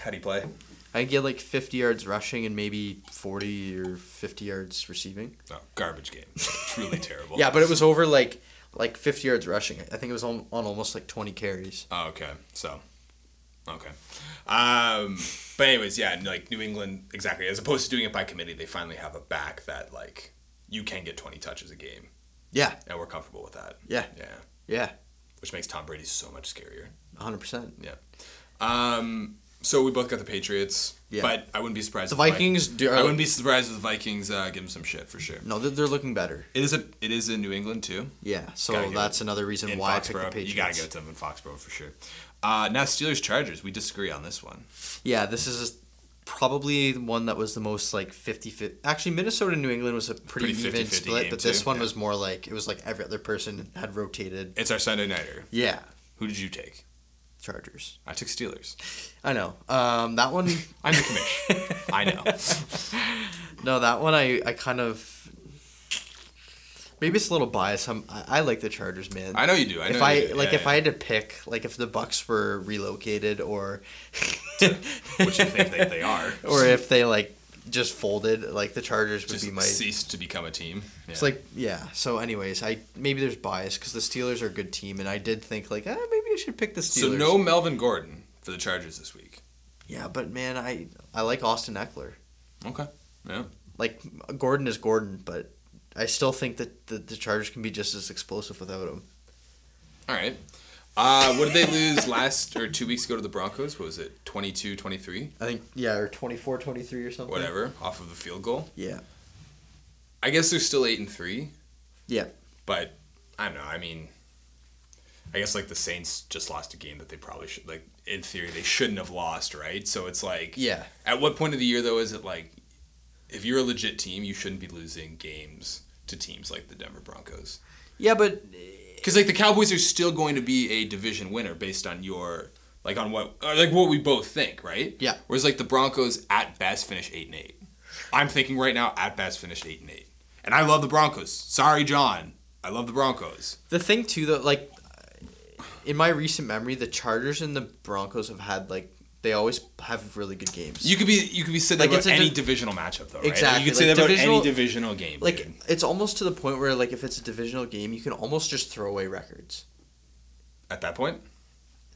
How do you play? I get like 50 yards rushing and maybe 40 or 50 yards receiving. Oh, garbage game. Truly terrible. Yeah, but it was over like like 50 yards rushing. I think it was on, on almost like 20 carries. Oh, okay. So, okay. Um, but anyways, yeah, like New England, exactly. As opposed to doing it by committee, they finally have a back that like you can get twenty touches a game, Yeah, and we're comfortable with that. Yeah. yeah, yeah, which makes Tom Brady so much scarier. 100%. Yeah. Um. So we both got the Patriots. Yeah. But I wouldn't be surprised. The Vi- Vikings do- I wouldn't be surprised if the Vikings uh, give them some shit for sure. No, they're, they're looking better. It is a. It is in New England too. Yeah, so that's another reason why I picked the Patriots. you gotta it to them in Foxborough for sure. Uh, now Steelers Chargers. We disagree on this one. Yeah, this is probably the one that was the most like 50 50 actually minnesota and new england was a pretty, Pretty even 50-50 split but this too, one yeah. was more like it was like every other person had rotated It's our Sunday nighter. yeah Who did you take? Chargers I took Steelers. i know um that one I'm the commish. I know. no that one i i kind of maybe it's a little biased I'm, I, I like the chargers man I know you do. I know if I you do. like, Yeah, if yeah. I had to pick, like, if the Bucks were relocated, or which you think they, they are, or if they like just folded, like the Chargers would just be my. ceased to become a team. Yeah. It's like yeah. So, anyways, I maybe there's bias because the Steelers are a good team, and I did think like, ah, maybe I should pick the Steelers. so no Melvin Gordon for the Chargers this week. Yeah, but man, I I like Austin Ekeler. Okay. Yeah. Like Gordon is Gordon, but I still think that the, the Chargers can be just as explosive without him. All right. Uh, what did they lose last or two weeks ago to the Broncos? What was it 22 23? I think yeah, or 24-23 or something. Whatever, off of the field goal. Yeah. I guess they're still 8 and 3, Yeah. but I don't know. I mean, I guess like the Saints just lost a game that they probably should, like, in theory, they shouldn't have lost, right? So it's like, Yeah. at what point of the year, though, is it like, if you're a legit team, you shouldn't be losing games to teams like the Denver Broncos? Yeah, but Because like the Cowboys are still going to be a division winner based on your like on what like what we both think, right? Yeah. Whereas like the Broncos at best finish eight and eight. I'm thinking right now at best finish eight and eight, and I love the Broncos. Sorry, John, I love the Broncos. The thing too, though, like in my recent memory, the Chargers and the Broncos have had like they always have really good games. You could be you could be that Like, about it's any di- divisional matchup though, right? Like, Exactly, you could say like, that about any divisional game. like dude. it's almost to the point where like if it's a divisional game, you can almost just throw away records at that point,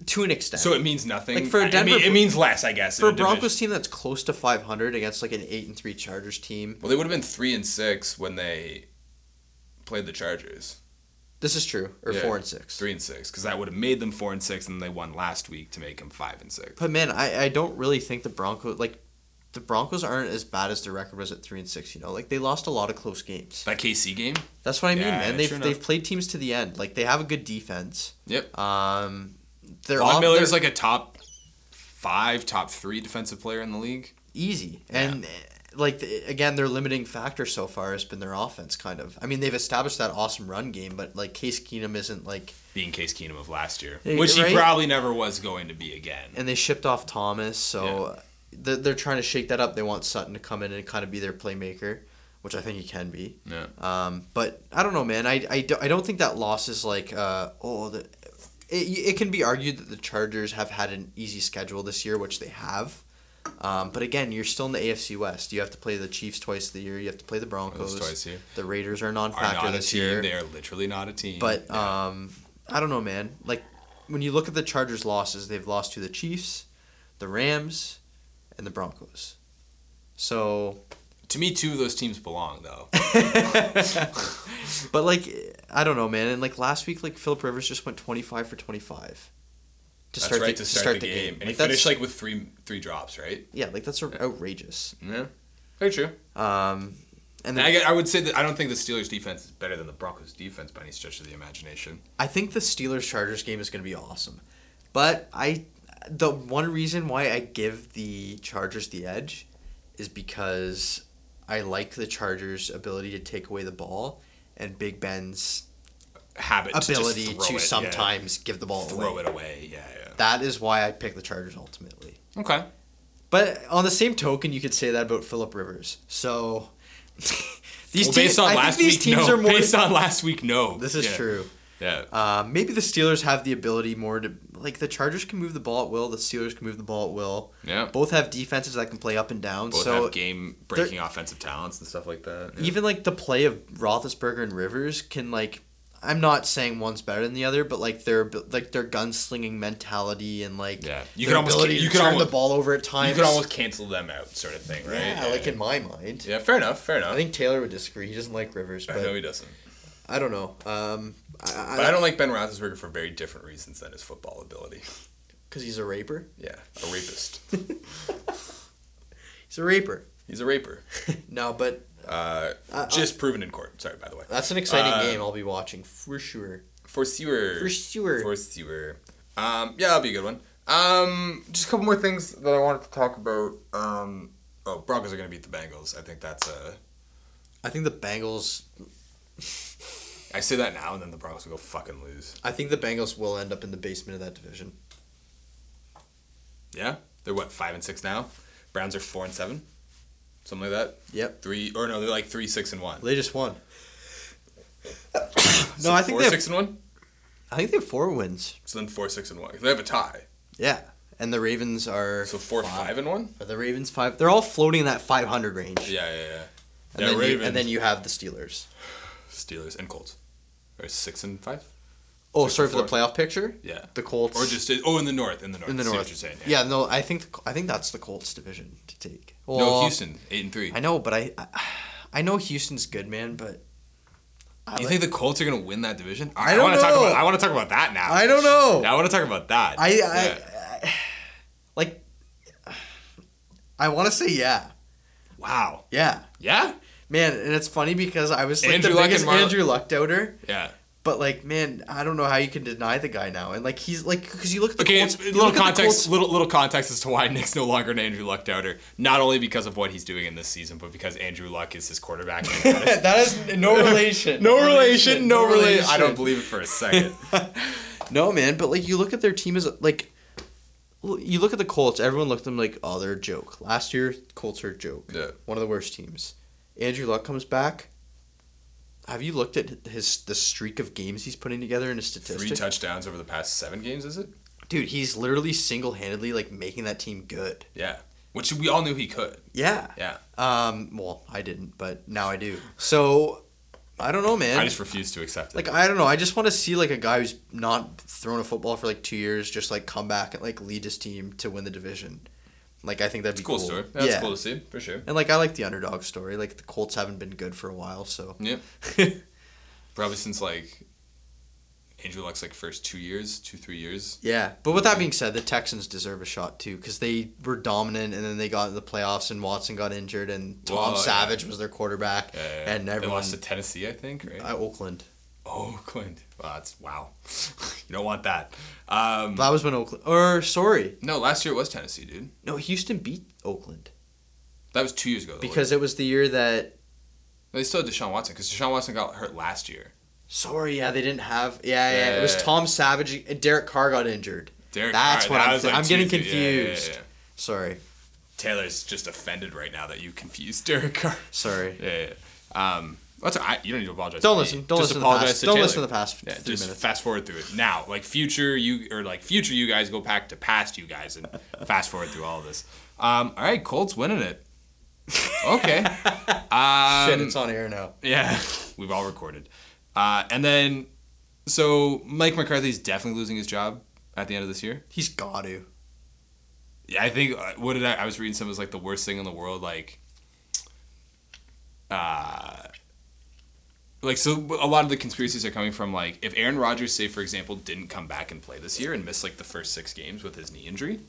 to an extent. so it means nothing. Like, for a Denver- I mean, it means less, I guess. for a. Broncos team that's close to 500 against like an eight and three Chargers team, well, they would have been three and six when they played the Chargers. This is true. Or Yeah. four and six. three and six because that would have made them four and six, and they won last week to make them five and six. But man, I, I don't really think the Broncos like the Broncos aren't as bad as their record was at three and six. You know, like they lost a lot of close games. That KC game. That's what I mean, Yeah, man. They've sure they've played teams to the end. Like they have a good defense. Yep. Um, they're Von off- Miller's they're like a top five, top three defensive player in the league. easy, and uh, like again, their limiting factor so far has been their offense. Kind of. I mean, they've established that awesome run game, but like Case Keenum isn't like, Being Case Keenum of last year, Yeah, which he probably never was going to be again. and they shipped off Thomas, so they're, they're trying to shake that up. They want Sutton to come in and kind of be their playmaker, which I think he can be. Yeah. Um, but I don't know, man. I, I, do, I don't think that loss is like, uh, oh, the, it, it can be argued that the Chargers have had an easy schedule this year, which they have. Um, but again, you're still in the AFC West. You have to play the Chiefs twice a year. You have to play the Broncos. twice here. The Raiders are a non-factor not a this team. year. They are literally not a team. But Yeah. um, I don't know, man. Like when you look at the Chargers' losses, they've lost to the Chiefs, the Rams, and the Broncos. So to me, two of those teams belong though. but like I don't know, man. And like last week, like Philip Rivers just went twenty five for twenty five to That's start right the, to start, the, game, and he Like, that's- finished like with three three drops, right? yeah, like that's outrageous. Yeah, very true. Um, and And I, I would say that I don't think the Steelers' defense is better than the Broncos' defense by any stretch of the imagination. I think the Steelers Chargers game is going to be awesome, but I the one reason why I give the Chargers the edge is because I like the Chargers' ability to take away the ball and Big Ben's Habit ability to, to, just throw it, sometimes give the ball yeah. throw away. it away. Yeah, yeah. That is why I pick the Chargers ultimately. Okay. But on the same token, you could say that about Philip Rivers. So these well, teams, I last think these week, teams no. are more. based on last week, no. this is Yeah. true. Yeah. Uh, maybe the Steelers have the ability more to like the Chargers can move the ball at will. The Steelers can move the ball at will. Yeah. Both have defenses that can play up and down. Both so have game-breaking offensive talents and stuff like that. Yeah. even like the play of Roethlisberger and Rivers can like. I'm not saying one's better than the other, but like their like their gunslinging mentality and like Yeah. You could almost- ability you to could turn almost- the ball over at times. you could almost cancel them out, sort of thing, right? yeah, like in my mind. yeah, fair enough. Fair enough. I think Taylor would disagree. He doesn't like Rivers, I but know he doesn't. I don't know. Um, I, But I don't like Ben Roethlisberger for very different reasons than his football ability. because he's a raper. Yeah, a rapist. He's a raper. He's a raper. no, but Uh, Uh, just proven in court. Sorry, by the way. that's an exciting Uh, game. I'll be watching for sure. For Sewer. For sure. For Sewer. Um, yeah, that'll be a good one. Um, just a couple more things that I wanted to talk about. Um, oh, Broncos are going to beat the Bengals. I think that's a. I think the Bengals. I say that now, and then the Broncos will go fucking lose. I think the Bengals will end up in the basement of that division. Yeah, they're what five and six now. Browns are four and seven, something like that. Yep. Three or no, they're like three six and one. They just won. So no, I think four they have, six and one. I think they have four wins. So then four six and one. They have a tie. Yeah, and the Ravens are So four five. five and one. Are the Ravens five? They're all floating in that five hundred range. Yeah, yeah, yeah. And, yeah, then you, Ravens, and then you have the Steelers. Steelers and Colts. Or six and five. Oh, Six sorry and for the playoff picture. Yeah. The Colts. Or just oh in the north in the north. in the north. What you're saying? yeah. no, I think I think that's the Colts division to take. no, Houston eight and three. I know, but I, I I know Houston's good, man, but I you like- think the Colts are gonna win that division? I don't want to talk know. about. I want to talk about that now. I don't know. I want to talk about that. I, I, Yeah. I like I want to say yeah. wow. Yeah. Yeah. Man, and it's funny because I was like Andrew the Luck biggest Andrew Luck doubter, Yeah. But like, man, I don't know how you can deny the guy now. And like, he's like, because you look at the Okay, Colts, little context. Colts- Little little context as to why Nick's no longer an Andrew Luck doubter. Not only because of what he's doing in this season, but because Andrew Luck is his quarterback. that is no relation. no relation. No relation. I don't believe it for a second. No, man, but like you look at their team as like you look at the Colts, everyone looked at them like, oh, they're a joke. Last year, Colts are a joke. Yeah. One of the worst teams. Andrew Luck comes back. Have you looked at his the streak of games he's putting together in his statistics? Three touchdowns over the past seven games. Is it? Dude, he's literally single handedly like making that team good. Yeah. Which we all knew he could. Yeah. Yeah. Um. Well, I didn't, but now I do. So, I don't know, man. I just refuse to accept it. like I don't know. I just want to see like a guy who's not thrown a football for like two years, just like come back and like lead his team to win the division. Like I think that'd it's be a cool cool. story. That's yeah. cool to see for sure. And like I like the underdog story. Like the Colts haven't been good for a while, so Yeah. Probably since like Andrew Luck's like first two years, two three years. yeah. But with that being said, the Texans deserve a shot too because they were dominant, and then they got in the playoffs, and Watson got injured, and Tom Well, yeah. Savage was their quarterback, Yeah, yeah, yeah. and they everyone lost to Tennessee, I think. Right. uh, Oakland. Oakland. Wow, that's wow. you don't want that. Um, That was when Oakland. Or sorry, no, last year it was Tennessee, dude. no, Houston beat Oakland That was two years ago. Though, because it was the year that. they still had Deshaun Watson because Deshaun Watson got hurt last year. Sorry, yeah, they didn't have. Yeah, yeah. It was yeah. Tom Savage. and Derek Carr got injured. Derek That's Carr, what that I'm was thi- like I'm getting yeah, yeah, confused. yeah. Sorry, Taylor's just offended right now that you confused Derek Carr. sorry. Yeah, yeah. yeah. Um, that's I, you don't need to apologize. Don't to listen. Don't just listen to the past. to Don't Taylor. listen to the past Yeah, three just minutes. fast forward through it now. Like future you or like future you guys go back to past you guys and fast forward through all of this. Um, all right, Colts winning it. Okay. Um, Shit, it's on air now. yeah, we've all recorded. Uh, and then, so Mike McCarthy's definitely losing his job at the end of this year. He's got to. Yeah, I think uh, what did I? I was reading something was like the worst thing in the world. Like, uh, like so a lot of the conspiracies are coming from like if Aaron Rodgers, say for example, didn't come back and play this year and missed like the first six games with his knee injury,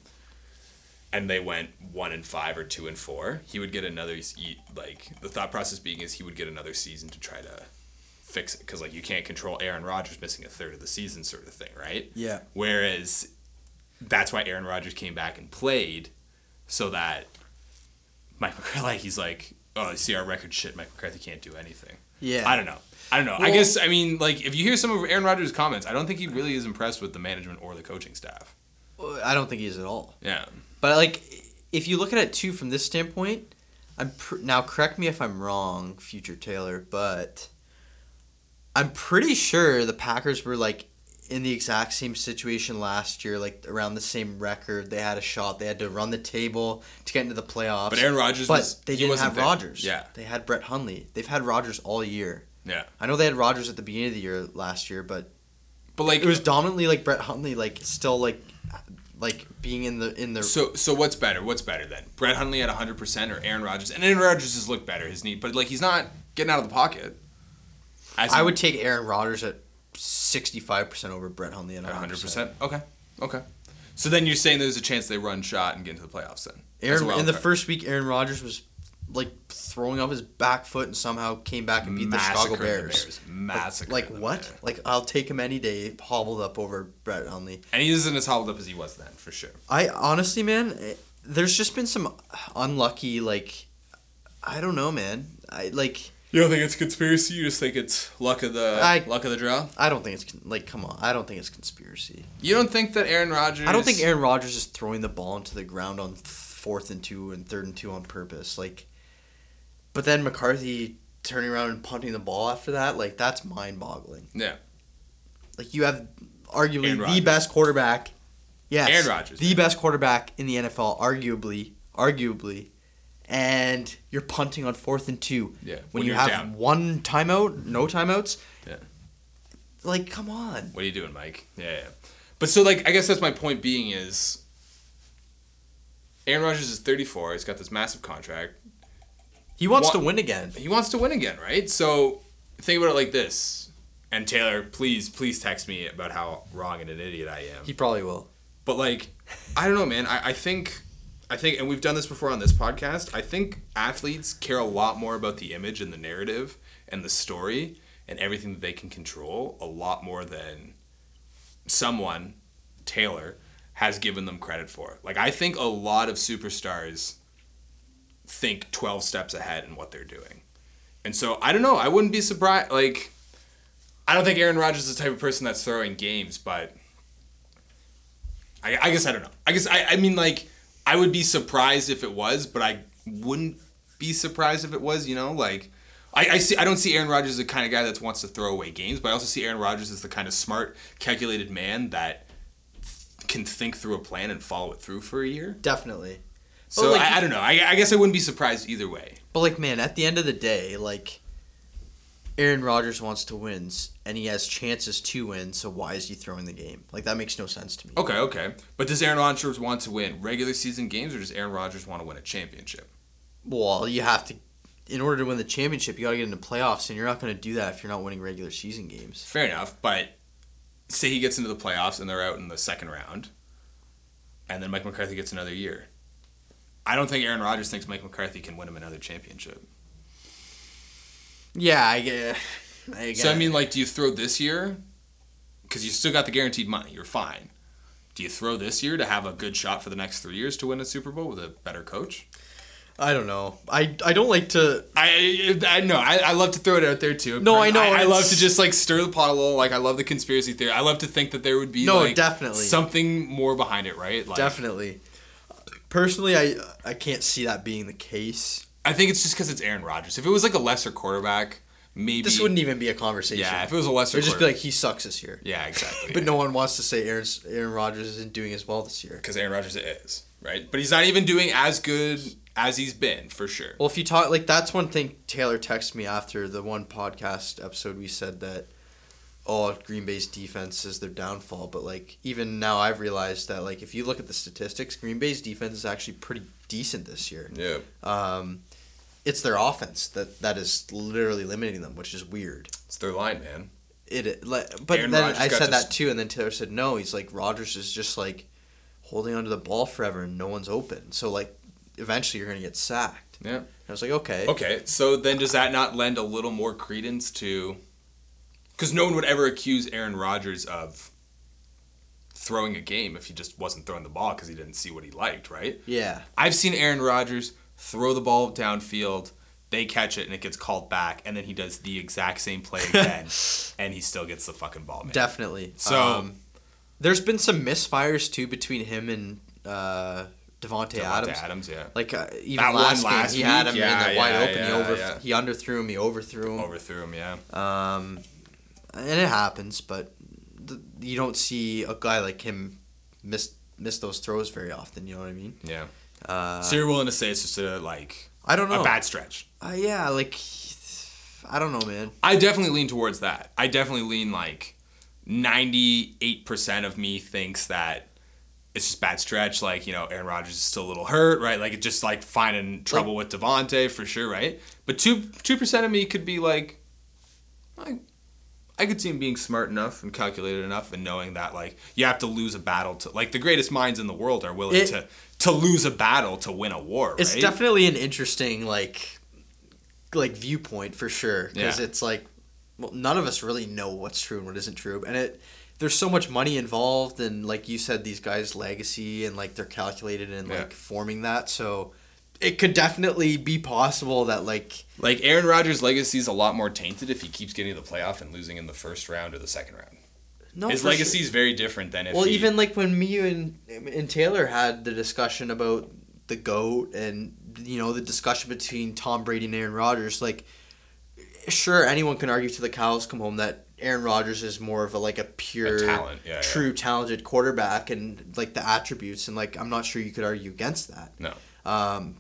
and they went one and five or two and four, he would get another. Like the thought process being is he would get another season to try to fix it because like you can't control Aaron Rodgers missing a third of the season sort of thing, right? Yeah. Whereas that's why Aaron Rodgers came back and played, so that Mike McCarthy, like he's like, oh, see our record shit. Mike McCarthy can't do anything. Yeah. I don't know. I don't know. I guess I mean like if you hear some of Aaron Rodgers' comments, I don't think he really is impressed with the management or the coaching staff. Uh, I don't think he is at all. Yeah. But like, if you look at it too from this standpoint, I'm pr- now correct me if I'm wrong, future Taylor, but I'm pretty sure the Packers were like in the exact same situation last year, like around the same record. They had a shot. They had to run the table to get into the playoffs. But Aaron Rodgers But was- they didn't have there. Rodgers. Yeah. They had Brett Hundley. They've had Rodgers all year. Yeah. I know they had Rodgers at the beginning of the year last year, but But like it was dominantly like Brett Hundley, like still like like being in the in the So so what's better? What's better then? Brett Hundley at 100% or Aaron Rodgers? And Aaron Rodgers has looked better his knee, but like he's not getting out of the pocket. I would take Aaron Rodgers at sixty-five percent over Brett Hundley and At 100%. Okay. Okay. So then you're saying there's a chance they run shot and get into the playoffs then? Aaron in the first week, Aaron Rodgers was like throwing off his back foot and somehow came back and beat the Chicago the Bears. Bears. Like the what? Bears. Like I'll take him any day, hobbled up over Brett Hundley. And he isn't as hobbled up as he was then, for sure. I honestly, man, eh, there's just been some unlucky like, I don't know, man. I like. You don't think it's conspiracy? You just think it's luck of the I- luck of the draw? I don't think it's con- like, come on. I don't think it's conspiracy. You don't think that Aaron Rodgers? I don't think Aaron Rodgers is throwing the ball into the ground on fourth and two and third and two on purpose. Like, but then McCarthy turning around and punting the ball after that, like that's mind-boggling. Yeah. Like you have arguably the best quarterback. Yes, Aaron Rodgers, the yeah. best quarterback in the NFL, arguably, arguably, and you're punting on fourth and two. Yeah, When, when you have down. one timeout, no timeouts. Yeah. Like, come on. What are you doing, Mike? Yeah, yeah. But so like I guess that's my point being is Aaron Rodgers is 34. He's got this massive contract. He wants What- to win again. He wants to win again, right? So think about it like this. And Taylor, please, please text me about how wrong and an idiot I am. He probably will. But like, I don't know, man. I, I think, I think, and we've done this before on this podcast. I think athletes care a lot more about the image and the narrative and the story and everything that they can control a lot more than someone, Taylor, has given them credit for. Like, I think a lot of superstars think 12 steps ahead in what they're doing. And so, I don't know. I wouldn't be surprised. Like, I don't think Aaron Rodgers is the type of person that's throwing games, but I, I guess I don't know. I guess I, I mean like I would be surprised if it was, but I wouldn't be surprised if it was. You know, like I, I see I don't see Aaron Rodgers as the kind of guy that wants to throw away games, but I also see Aaron Rodgers as the kind of smart, calculated man that can think through a plan and follow it through for a year. Definitely. So like- I, I don't know. I, I guess I wouldn't be surprised either way. But like, man, at the end of the day, like, Aaron Rodgers wants to win, and he has chances to win. So why is he throwing the game? Like that makes no sense to me. Okay, okay. But does Aaron Rodgers want to win regular season games, or does Aaron Rodgers want to win a championship? Well, you have to, in order to win the championship, you got to get into playoffs, and you're not going to do that if you're not winning regular season games. Fair enough, but say he gets into the playoffs and they're out in the second round, and then Mike McCarthy gets another year. I don't think Aaron Rodgers thinks Mike McCarthy can win him another championship. Yeah, I get. I get So I mean, like, do you throw this year? Because you still got the guaranteed money. You're fine. Do you throw this year to have a good shot for the next three years to win a Super Bowl with a better coach? I don't know. I I don't like to. I I know I, I love to throw it out there too. No, I know, I, I love to just like stir the pot a little. Like I love the conspiracy theory. I love to think that there would be No, like, definitely. something more behind it, right? Like, Definitely. Personally, I I can't see that being the case. I think it's just because it's Aaron Rodgers. If it was like a lesser quarterback, maybe This wouldn't even be a conversation. Yeah, if it was a lesser, It'd just be like he sucks this year. yeah, exactly. But no one wants to say Aaron Aaron Rodgers isn't doing as well this year. because Aaron Rodgers is right, but he's not even doing as good as he's been for sure. Well, if you talk like that's one thing Taylor texted me after the one podcast episode we said that oh Green Bay's defense is their downfall, but like even now I've realized that like if you look at the statistics, Green Bay's defense is actually pretty decent this year. Yeah, Um, it's their offense that that is literally limiting them, which is weird. it's their line, man. It like, but Aaron then Rodgers I said that too, and then Taylor said no. He's like Rodgers is just like holding onto the ball forever, and no one's open. So like eventually you're gonna get sacked. Yeah. I was like, okay, Okay, so then does that not lend a little more credence to? Because no one would ever accuse Aaron Rodgers of throwing a game if he just wasn't throwing the ball because he didn't see what he liked, right? yeah, I've seen Aaron Rodgers throw the ball downfield, they catch it, and it gets called back, and then he does the exact same play again, and he still gets the fucking ball, man. definitely. So- um, there's been some misfires too between him and uh, Davante, Adams. Davante Adams, yeah. Like uh, even That last game, last he had him Yeah, in the wide open. yeah, he over yeah. he underthrew him. He overthrew him. Overthrew him, yeah. Um, and it happens, but th- you don't see a guy like him miss miss those throws very often. You know what I mean? Yeah. Uh, so you're willing to say it's just a like I don't know. a bad stretch? Uh, yeah, like I don't know, man. I definitely lean towards that. I definitely lean like 98% of me thinks that it's just bad stretch. Like, you know, Aaron Rodgers is still a little hurt, right? Like, it's just like finding trouble with Davante for sure, right? But 2, 2% of me could be like, I, I could see him being smart enough and calculated enough and knowing that like you have to lose a battle to like the greatest minds in the world are willing It- to to lose a battle to win a war. It's right? definitely an interesting like like viewpoint for sure because Yeah. it's like well, none of us really know what's true and what isn't true, and it there's so much money involved, and like you said, these guys' legacy and like they're calculated in Yeah. like forming that, so it could definitely be possible that like like Aaron Rodgers' legacy is a lot more tainted if he keeps getting to the playoff and losing in the first round or the second round. no His legacy sure. is very different than if Well, he, even like when me and and Taylor had the discussion about the goat and you know the discussion between Tom Brady and Aaron Rodgers, like sure anyone can argue to the cows come home that Aaron Rodgers is more of a like a pure A talent, yeah, yeah. true talented quarterback and like the attributes and like I'm not sure you could argue against that. no. Um,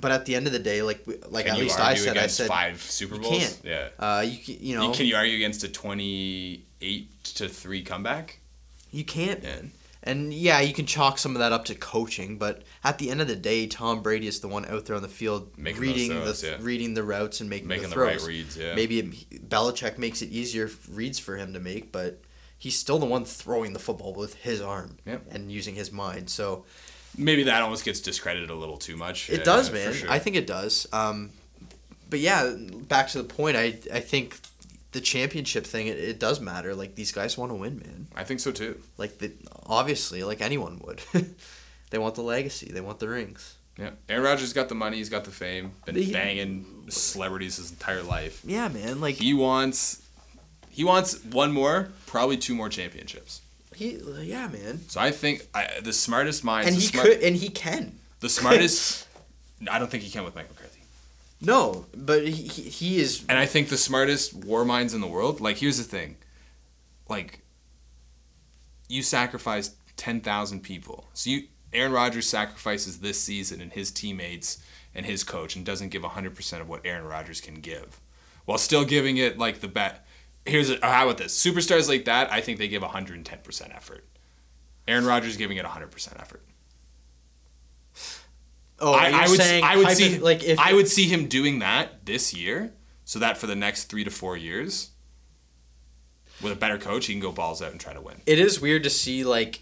but at the end of the day, like like Can at least I said I said five Super you can't. Yeah. uh, you ca- you know You- Can you argue against a twenty-eight to three comeback? You can't, man. And yeah, you can chalk some of that up to coaching, but at the end of the day, Tom Brady is the one out there on the field Making reading throws, the yeah. reading the routes and making, Making the the right throws. reads, yeah. Maybe it, Belichick makes it easier reads for him to make, but he's still the one throwing the football with his arm Yep. and using his mind. So Maybe that almost gets discredited a little too much. it Yeah, does, man. sure. I think it does. Um, but yeah, back to the point. I I think the championship thing it, it does matter. Like these guys want to win, man. I think so too. Like the obviously, like anyone would. they want the legacy. They want the rings. Yeah. Aaron Rodgers got the money. He's got the fame. Been He- banging celebrities his entire life. Yeah, man. Like He wants. He wants one more, probably two more championships. He, yeah, man. So I think I, the smartest minds, And he smart, could, and he can. the smartest. I don't think he can with Mike McCarthy. No, but he he, he is. And I think the smartest war minds in the world, like here's the thing. Like you sacrificed 10,000 people. So you Aaron Rodgers sacrifices this season and his teammates and his coach and doesn't give 100% of what Aaron Rodgers can give. While still giving it like the bet. Here's a, how about this? Superstars like that, I think they give 110% effort. Aaron Rodgers giving it 100% effort. Oh, I, you're I would saying I would see like if I would see him doing that this year, so that for the next three to four years, with a better coach, he can go balls out and try to win. It is weird to see like.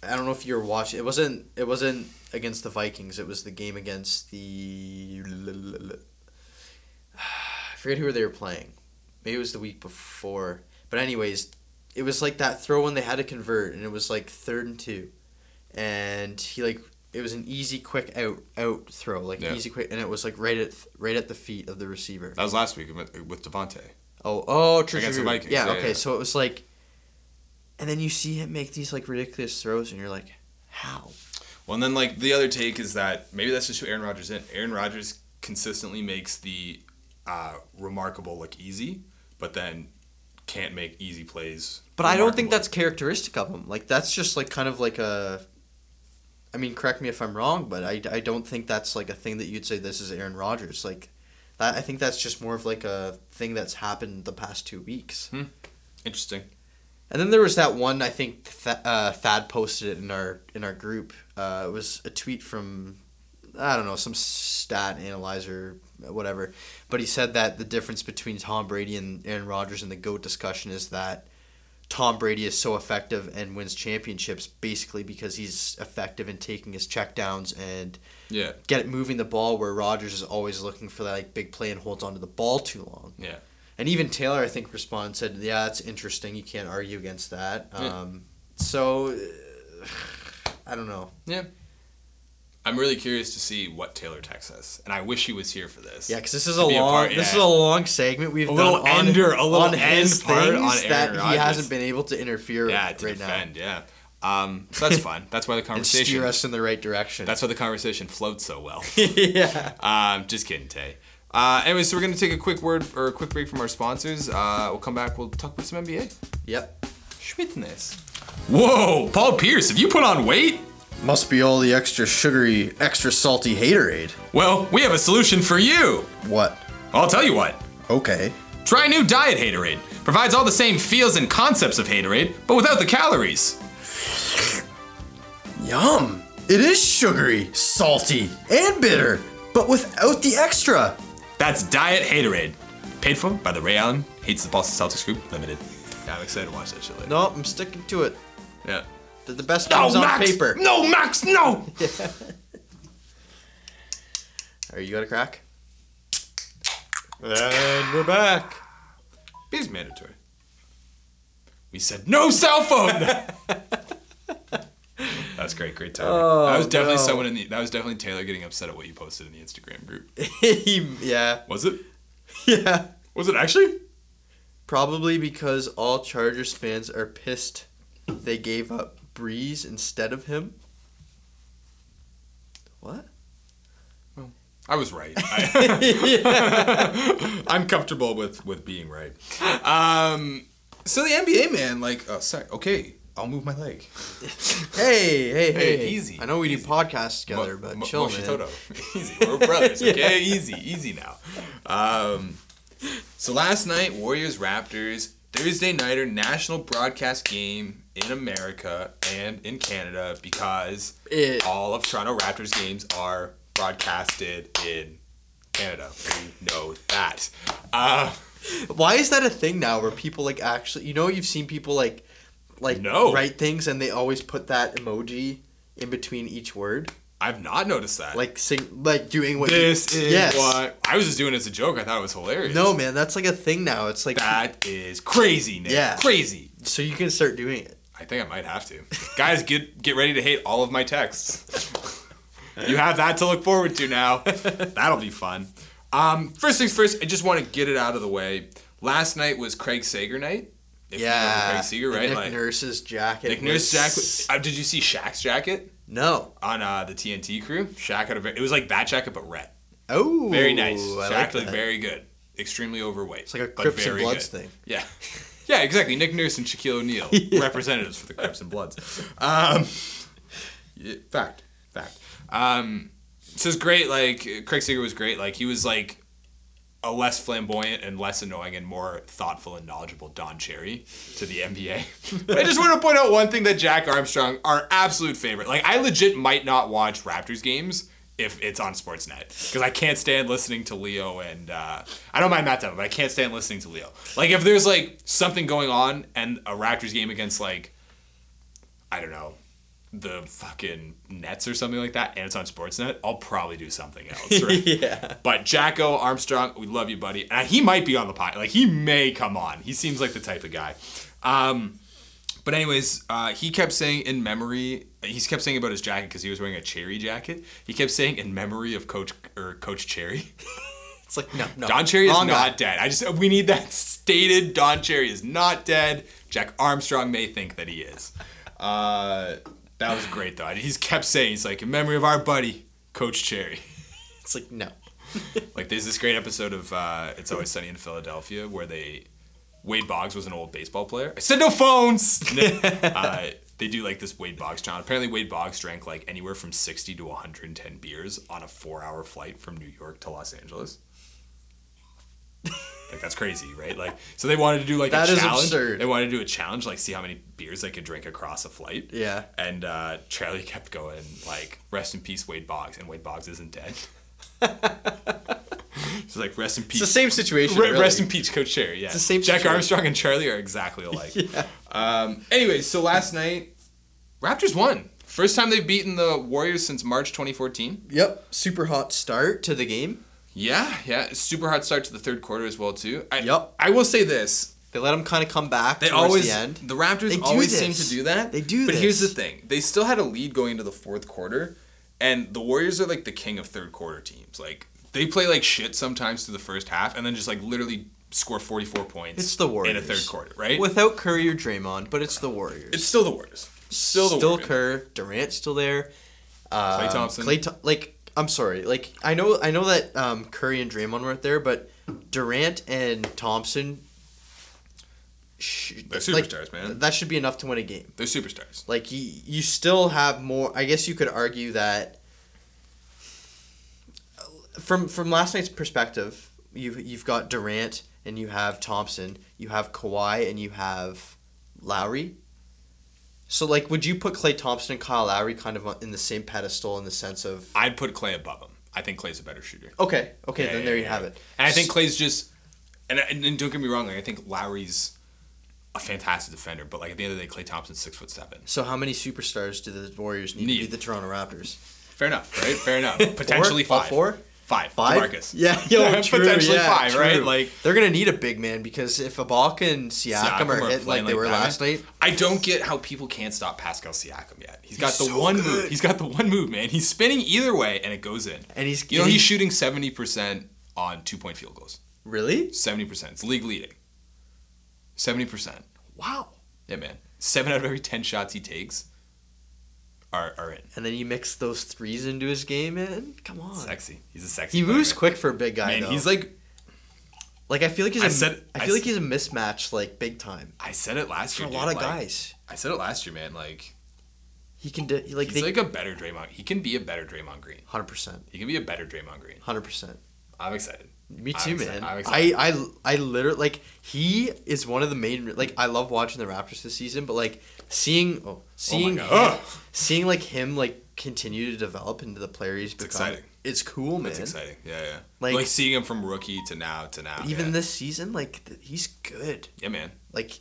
I don't know if you were watching. It wasn't. It wasn't against the Vikings. It was the game against the. I forget who they were playing. Maybe it was the week before. But anyways, it was like that throw when they had to convert, and it was like third and two, and he like it was an easy quick out out throw like Yeah. easy quick, and it was like right at right at the feet of the receiver. That was last week with, with Davante. Oh, oh, true, Against true, the. Vikings, Yeah, yeah, okay. yeah. So it was like, and then you see him make these like ridiculous throws, and you're like, how? Well, and then like the other take is that maybe that's just who Aaron Rodgers is. Aaron Rodgers consistently makes the uh, remarkable look easy, but then can't make easy plays. But I don't think that's characteristic of him. Like that's just like kind of like a. I mean, correct me if I'm wrong, but I, I don't think that's like a thing that you'd say this is Aaron Rodgers. Like, that I think that's just more of like a thing that's happened the past two weeks. interesting. And then there was that one I think Th- uh, Thad posted it in our in our group. Uh, it was a tweet from I don't know some stat analyzer whatever, but he said that the difference between Tom Brady and Aaron Rodgers in the goat discussion is that Tom Brady is so effective and wins championships basically because he's effective in taking his checkdowns and Yeah, get it moving the ball where Rodgers is always looking for that like big play and holds onto the ball too long. yeah. And even Taylor, I think, responded said, "Yeah, that's interesting. You can't argue against that." Yeah. Um, so, I don't know. I'm really curious to see what Taylor texts us, and I wish he was here for this. Yeah, because this is a long, part- this is a long segment we've A done little on, ender- a little on end part on Aaron that he hasn't been able to interfere yeah, to right defend. Yeah, um, so that's fun. That's why the now and conversation. steer us in the right direction. That's why the conversation floats so well. yeah. Um, just kidding, Tay. Uh, anyway, so we're gonna take a quick word or a quick break from our sponsors. Uh, we'll come back. We'll talk about some NBA. Yep. Schwitzness. Whoa, Paul Pierce, have you put on weight? Must be all the extra sugary, extra salty haterade. Well, we have a solution for you. What? I'll tell you what. Okay. Try new Diet Haterade. Provides all the same feels and concepts of Haterade, but without the calories. Yum! It is sugary, salty, and bitter, but without the extra. That's Diet Haterade. Paid for by the Ray Allen Hates the Boston Celtics Group Limited. Yeah, I'm excited to watch that shit later. No, I'm sticking to it. Yeah. They're the best No, on Max! paper. No, Max, no! Are you got a crack? And we're back. Beer's mandatory. We said no cell phone. That's great, great time. Oh, that was definitely no. someone in the. That was definitely Taylor getting upset at what you posted in the Instagram group. yeah, Was it? yeah. Was it actually? Probably because all Chargers fans are pissed they gave up Breeze instead of him. What? Well, I was right. I, I'm comfortable with with being right. Um, so the NBA man, like, oh, sorry. Okay, I'll move my leg. Hey, hey, hey, Hey, easy, I know we easy. do podcasts together, Mo- but Mo- chill, man. Toto. easy. We're brothers, okay? Easy, easy now. Um, so last night, Warriors Raptors, Thursday nighter national broadcast game in America and in Canada because It- all of Toronto Raptors games are broadcasted in Canada. We know that. Uh, Why is that a thing now where people like actually you know you've seen people like like No. write things and they always put that emoji in between each word? I've not noticed that. Like sing like doing what this you, is yes. what I was just doing it as a joke. I thought it was hilarious. No man, that's like a thing now. It's like that is crazy, Nick. Yeah. crazy. so you can start doing it. I think I might have to. Guys, get get ready to hate all of my texts. you have that to look forward to now. That'll be fun. Um, first things first, I just want to get it out of the way. Last night was Craig Sager night. If you yeah. Craig Sager, right? Nick like Nurse's jacket. Nick was- Nurse jacket. Uh, did you see Shaq's jacket No. on uh, the TNT crew? Shaq had a very, it was like that jacket but red. Oh. Very nice. I Shaq like looked very good. Extremely overweight. It's like a Crips and Bloods good. thing. Yeah. Yeah, exactly. Nick Nurse and Shaquille O'Neal, representatives for the Crips and Bloods. Um, fact, fact. Um, so it's great. Like Craig Sager was great. Like he was like a less flamboyant and less annoying and more thoughtful and knowledgeable Don Cherry to the NBA. but I just want to point out one thing that Jack Armstrong, our absolute favorite. Like I legit might not watch Raptors games if it's on Sportsnet because I can't stand listening to Leo and uh, I don't mind Matt Devlin, but I can't stand listening to Leo. Like if there's like something going on and a Raptors game against like I don't know the fucking Nets or something like that, and it's on Sportsnet, I'll probably do something else. Right? yeah. But Jacko Armstrong, we love you, buddy. And he might be on the pod. Like he may come on. He seems like the type of guy. Um, but anyways, uh, he kept saying in memory. He kept saying about his jacket because he was wearing a cherry jacket. He kept saying in memory of Coach or Coach Cherry. It's like no, no. Don Cherry is not guy. dead. I just we need that stated. Don Cherry is not dead. Jack Armstrong may think that he is. Uh, that was great though. He's kept saying he's like in memory of our buddy Coach Cherry. It's like no. Like there's this great episode of uh, It's Always Sunny in Philadelphia where they Wade Boggs was an old baseball player. I said no phones. uh, they do like this Wade Boggs challenge. Apparently Wade Boggs drank like anywhere from 60 to 110 beers on a four-hour flight from New York to Los Angeles. like that's crazy, right? Like so they wanted to do like That a is challenge. absurd. They wanted to do a challenge, like see how many beers they could drink across a flight. Yeah. And uh, Charlie kept going like, "Rest in peace, Wade Boggs," and Wade Boggs isn't dead. It's like rest in peace. It's the same situation. Re- really. Rest in peace, Coach Cherry. Yeah, the same Jack situation. Armstrong and Charlie are exactly alike. Yeah. Um. Anyways, so last night, Raptors won. First time they've beaten the Warriors since March 2014. Yep. Super hot start to the game. Yeah, yeah. Super hot start to the third quarter as well too. I, Yep. I will say this: They let them kind of come back. They towards always the end. the Raptors always seem to do that. They do But here's the thing: they still had a lead going into the fourth quarter, and the Warriors are like the king of third quarter teams. Like they play like shit sometimes through the first half, and then just like literally score 44 points. It's the Warriors in a third quarter, right? without Curry or Draymond, but it's the Warriors. it's still the Warriors. Still the still Warriors. Kerr, Durant's still there. Um, Klay Thompson. Klay Tho- like I'm sorry, like I know I know that um, Curry and Draymond weren't there, but Durant and Thompson. Sh- They're like, superstars, man. That should be enough to win a game. They're superstars. Like you, you still have more. I guess you could argue that from from last night's perspective, you've you've got Durant and you have Thompson, you have Kawhi and you have Lowry. So like, would you put Klay Thompson and Kyle Lowry kind of in the same pedestal in the sense of I'd put Klay above him. I think Klay's a better shooter. okay, okay, Yeah, then yeah, there you yeah. have it. And I think Klay's just and, and, and don't get me wrong, like I think Lowry's a fantastic defender, but like at the end of the day, Klay Thompson's six foot seven. So how many superstars do the Warriors need, Need. to beat the Toronto Raptors? Fair enough, right? Fair enough. Potentially Four? All five. four? Five. Five? DeMarcus. Yeah, yo, true, Potentially yeah, five, right? Like they're gonna need a big man because if Ibaka and Siakam, are hitting like playing they were that, last night, I don't get how people can't stop Pascal Siakam yet. He's got the so one good. move. He's got the one move, man. He's spinning either way and it goes in. and he's You know, he's shooting seventy percent on two point field goals. really Seventy percent. It's league leading. Seventy percent. Wow. Yeah, man. Seven out of every ten shots he takes are are in. And then you mix those threes into his game, man. Come on, Sexy. He's a sexy. he player, moves quick for a big guy. Man, though. he's like like I feel like he's I a, said- I I feel like he's a mismatch, like big time I said it last for year. a dude, lot of like, guys. I said it last year, man. Like He can do like he's they like a better Draymond. He can be a better Draymond Green. hundred percent, He can be a better Draymond Green. hundred percent. I'm excited. Me too, man. I. I I literally like he is one of the main like I love watching the Raptors this season, but like seeing oh, oh seeing God. him, seeing like him like continue to develop into the player he's become. exciting. It's cool, man. It's exciting. Yeah, yeah. Like- Like, seeing him from rookie to now to now. Even yeah. this season, like th- he's good. Yeah, man. Like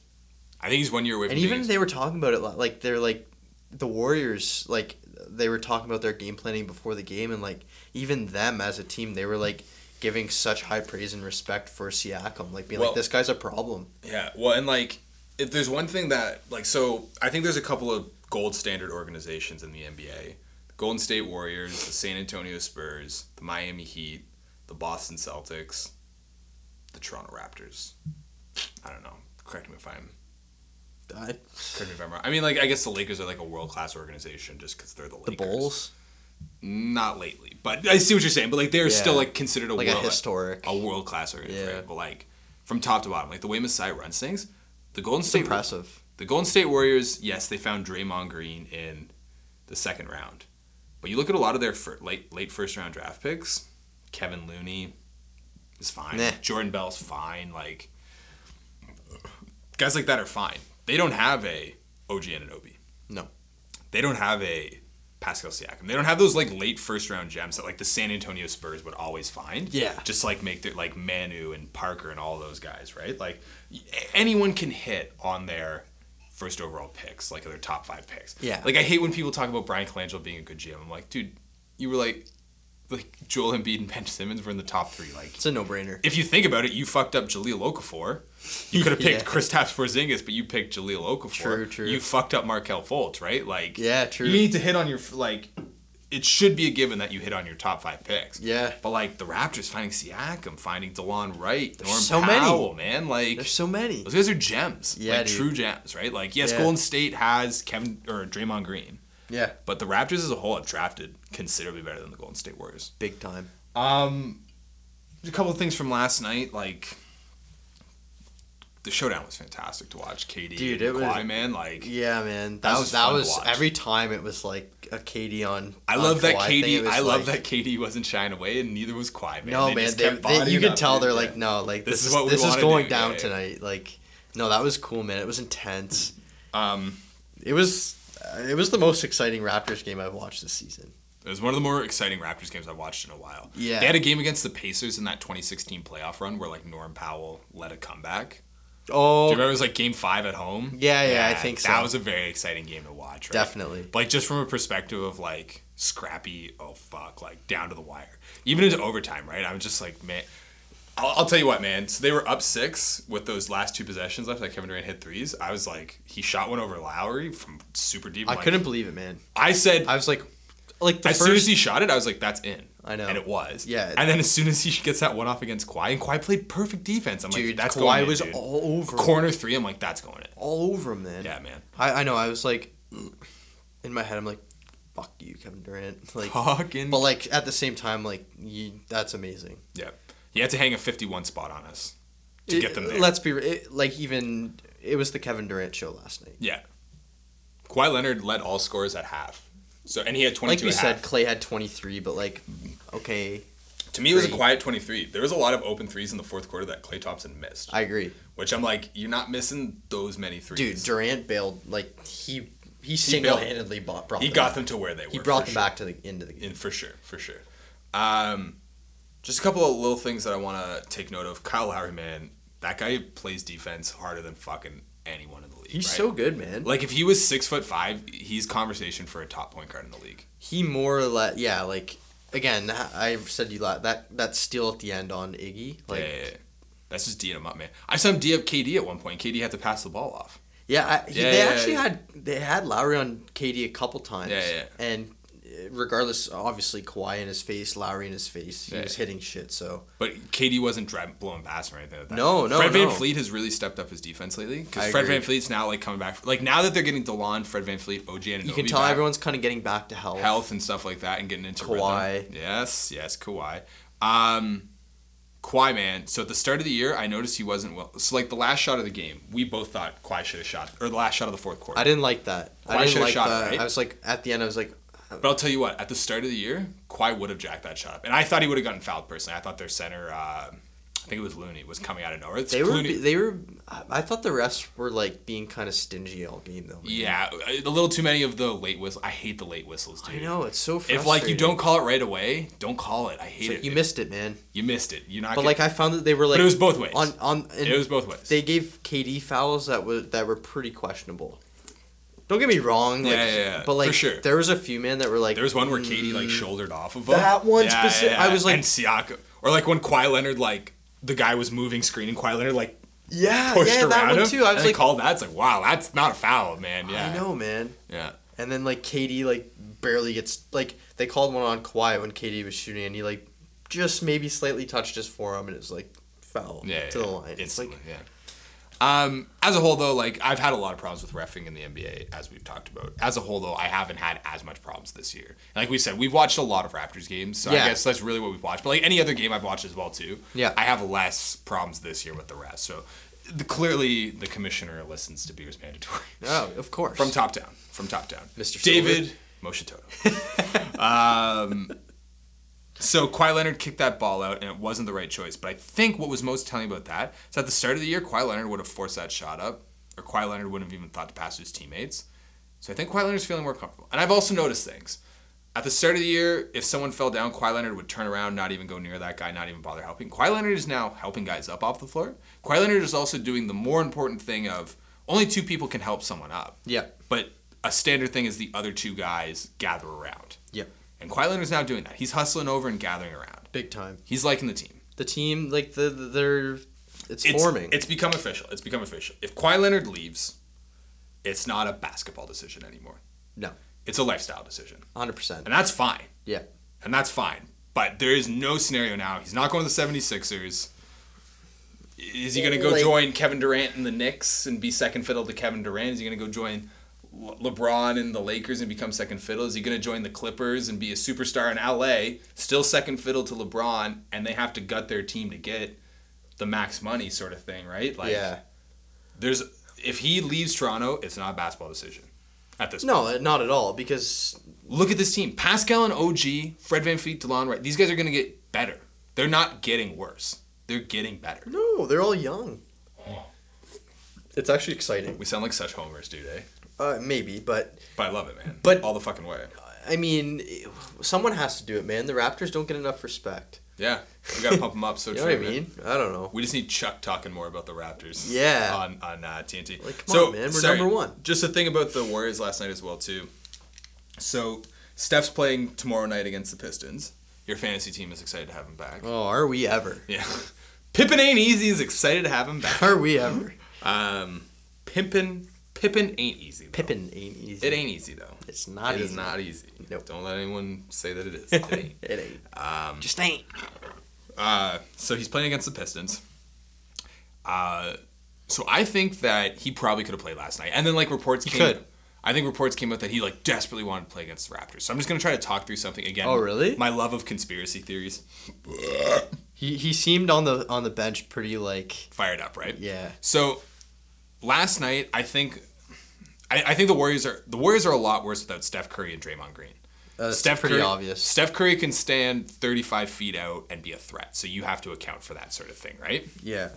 I think he's one year away from and even being- they were talking about it like they're like the Warriors like they were talking about their game planning before the game and like even them as a team they were like giving such high praise and respect for Siakam like being Well- like this guy's a problem. Yeah, well, and like, if there's one thing that like, so I think there's a couple of gold standard organizations in the NBA: the Golden State Warriors, the San Antonio Spurs, the Miami Heat, the Boston Celtics, the Toronto Raptors. I don't know. Correct me if I'm I, correct me if I'm wrong. I mean, like, I guess the Lakers are like a world class organization just because they're the Lakers. the Bulls Not lately, but I see what you're saying. But like, they're Yeah. still like considered a like a world historic. a world class organization. Yeah. But like, from top to bottom, like the way Masai runs things, the Golden It's State impressive. the Golden State Warriors, yes, they found Draymond Green in the second round, but you look at a lot of their fir- late late first round draft picks. Kevon Looney is fine. Nah. Jordan Bell's fine. Like guys like that are fine. They don't have a OG and an Anunoby. No. They don't have a Pascal Siakam. They don't have those like late first round gems that like the San Antonio Spurs would always find. Yeah. Just like make their like Manu and Parker and all those guys, right? Like anyone can hit on their first overall picks, like their top five picks. Yeah. Like I hate when people talk about Bryan Colangelo being a good GM. I'm like, dude, you were like like Joel Embiid and Ben Simmons were in the top three. Like It's a no brainer. if you think about it, you fucked up Jahlil Okafor. You could have picked Yeah. Kristaps Porzingis, but you picked Jahlil Okafor. True, true. You fucked up Markelle Fultz, right? Like, Yeah, true. You need to hit on your like. It should be a given that you hit on your top five picks. Yeah. But like the Raptors finding Siakam, finding Delon Wright, Norm so many. Powell, man, like There's so many. those guys are gems. Yeah, like true gems, right? Like yes, Yeah. Golden State has Kevin or Draymond Green, Yeah. but the Raptors as a whole have drafted considerably better than the Golden State Warriors. Big time. Um, a couple of things from last night, like the showdown was fantastic to watch. KD Dude, and it was- Kawhi, man, like Yeah, man. That That was was that was every time it was like a KD on. I on love that Kawhi thing, KD. it was I love that KD wasn't shying away, and neither was Kawhi. Man. No, They man. They, they, you bodying could tell dude. they're Yeah. like, no, like This this, is is what we this is going do, down yeah, yeah. tonight. Like, no, that was cool, man. It was intense. Um, It was, it was the most exciting Raptors game I've watched this season. it was one of the more exciting Raptors games I've watched in a while. Yeah. they had a game against the Pacers in that 2016 playoff run where like Norm Powell led a comeback. Oh. Do you remember it was like Game Five at home? Yeah, yeah, I think so. That was a very exciting game to watch. Right? Definitely. But, like just from a perspective of like scrappy, oh fuck, like down to the wire, even into overtime, right? I was just like, man, I'll, I'll tell you what, man. So they were up six with those last two possessions left. Like Kevin Durant hit threes. I was like, he shot one over Lowry from super deep. I Like, couldn't believe it, man. I said I was like, like the as first. soon as he shot it, I was like, that's in. I know. And it was. Yeah. And then as soon as he gets that one off against Kawhi, and Kawhi played perfect defense. I'm dude, like, that's Kawhi going in, was dude. all over, him. corner three. I'm like, that's going in. all over him, man. Yeah, man. I, I know. I was like, in my head, I'm like, fuck you, Kevin Durant. Like, Fucking. but like at the same time, like, you, that's amazing. Yeah. He had to hang a 51 spot on us to get them It- there. Let's be it, like even. It was the Kevin Durant show last night. yeah. Kawhi Leonard led all scorers at half. So and he had 22 Like we said, half. Klay had 23, but like, okay, To me, it was a quiet 23. There was a lot of open threes in the fourth quarter that Klay Thompson missed. I agree, which I'm like, you're not missing those many threes. dude. Durant bailed like he he single handedly brought, brought he them got back. them to where they were. He brought them sure. back to the end of the game. In for sure, for sure. Um, just a couple of little things that I want to take note of. Kyle Lowry, man, That guy plays defense harder than fucking anyone in the league. He's right? so good, man. Like if he was six foot five, he's conversation for a top point guard in the league. he more or less, yeah. Like again, I said you la- that that steal at the end on Iggy. Like yeah, yeah, yeah. That's just D'ing him up, man. I saw him D up KD at one point. KD had to pass the ball off. Yeah, I, he, Yeah, they yeah, actually yeah. had they had Lowry on KD a couple times. Yeah, yeah. And regardless, obviously Kawhi in his face, Lowry in his face, he Yeah. was hitting shit. So But KD wasn't blowing past or anything like that. No, no, Fred Van no. Fleet has really stepped up his defense lately because Fred agree. VanVleet's now like coming back. Like now that they're getting Delon, Fred VanVleet, OG, and you can tell everyone's kind of getting back to health. health and stuff like that and getting into Kawhi. rhythm. Yes, yes, Kawhi. Um, Kawhi, man. So at the start of the year, I noticed he wasn't well. So like the last shot of the game, we both thought Kawhi should have shot, or the last shot of the fourth quarter. I didn't like that. Kawhi I didn't like shot it, that. right? I was like at the end, I was like, But I'll tell you what, at the start of the year, Kawhi would have jacked that shot up, and I thought he would have gotten fouled personally. I thought their center, uh, I think it was Looney, was coming out of nowhere. It's they were they were. I thought the refs were like being kind of stingy all game though. man. Yeah, a little too many of the late whistles. I hate the late whistles, dude. I know it's so. Frustrating. If like you don't call it right away, don't call it. I hate like it. you missed it, man. You missed it. You're not. But getting- like I found that they were like. But it was both ways. On on. it was both ways. They gave KD fouls that were that were pretty questionable. Don't get me wrong. Like, Yeah, yeah, yeah, But like, for sure. there was a few man that were like. there was one where KD like mm, shouldered off of him. That one specific- I was like- and Siakam, or like when Kawhi Leonard like the guy was moving screen and Kawhi Leonard like Yeah, pushed yeah, around that one him. too. I was like, called that. It's like wow, that's not a foul, man. Yeah, I know, man. Yeah, And then like KD like barely gets like they called one on Kawhi when KD was shooting and he like just maybe slightly touched his forearm and it was like foul yeah, to yeah. the line. It's like yeah. Um, as a whole, though, like I've had a lot of problems with refing in the NBA, as we've talked about. As a whole, though, I haven't had as much problems this year. Like we said, we've watched a lot of Raptors games, so Yeah. I guess that's really what we've watched. But like any other game I've watched as well too. Yeah. I have less problems this year with the rest. So the, clearly, the commissioner listens to Beers Mandatory oh, of course. from top down. From top down, Mr. David Moshitoto. um, so Kawhi Leonard kicked that ball out, and it wasn't the right choice. But I think what was most telling about that is at the start of the year, Kawhi Leonard would have forced that shot up, or Kawhi Leonard wouldn't have even thought to pass to his teammates. So I think Kawhi Leonard's feeling more comfortable. And I've also noticed things. At the start of the year, if someone fell down, Kawhi Leonard would turn around, not even go near that guy, not even bother helping. Kawhi Leonard is now helping guys up off the floor. Kawhi Leonard is also doing the more important thing of only two people can help someone up. Yeah. But a standard thing is the other two guys gather around. And Kawhi Leonard's now doing that. He's hustling over and gathering around. Big time. He's liking the team. The team like the, the they're it's, It's forming. It's become official. It's become official. If Kawhi Leonard leaves, it's not a basketball decision anymore. no. It's a lifestyle decision. 100%. And that's fine. Yeah. And that's fine. But there is no scenario now. He's not going to the 76ers. Is he going to go Like- join Kevin Durant in the Knicks and be second fiddle to Kevin Durant? Is he going to go join LeBron and the Lakers and become second fiddle? Is he going to join the Clippers and be a superstar in LA, still second fiddle to LeBron, and they have to gut their team to get the max money sort of thing, right? Like, yeah. there's if he leaves Toronto, it's not a basketball decision at this point. No, not at all because Look at this team. Pascal and OG, Fred Van Fleet, Delon Wright. These guys are going to get better. They're not getting worse. They're getting better. no, they're all young. It's actually exciting. We sound like such homers, dude, eh? Uh, maybe, but But I love it, man. But- all the fucking way. I mean, someone has to do it, man. The Raptors don't get enough respect. Yeah, we got to pump them up. So You know true, what I man. mean? I don't know. We just need Chuck talking more about the Raptors. Yeah. On on uh, TNT. Like, come so, on, man, we're sorry, number one. Just a thing about the Warriors last night as well too. So Steph's playing tomorrow night against the Pistons. Your fantasy team is excited to have him back. Oh, are we ever? Yeah. Pippin ain't easy is excited to have him back. Are we ever? Um, Pimpin, Pippin ain't easy. Though. Pippin ain't easy. It ain't easy though. It's not It easy. is not easy. Nope. Don't let anyone say that it is. It ain't. it ain't. Um, Just ain't. uh, so he's playing against the Pistons. Uh, so I think that he probably could have played last night. And then like reports He came. could. I think reports came out that he like desperately wanted to play against the Raptors. So I'm just gonna try to talk through something again. Oh, really? My love of conspiracy theories. He he seemed on the on the bench pretty like Fired up, right? yeah. So last night, I think, I, I think the Warriors are the Warriors are a lot worse without Steph Curry and Draymond Green. Uh, Steph pretty Curry, obvious. Steph Curry can stand 35 feet out and be a threat, so you have to account for that sort of thing, right? Yeah.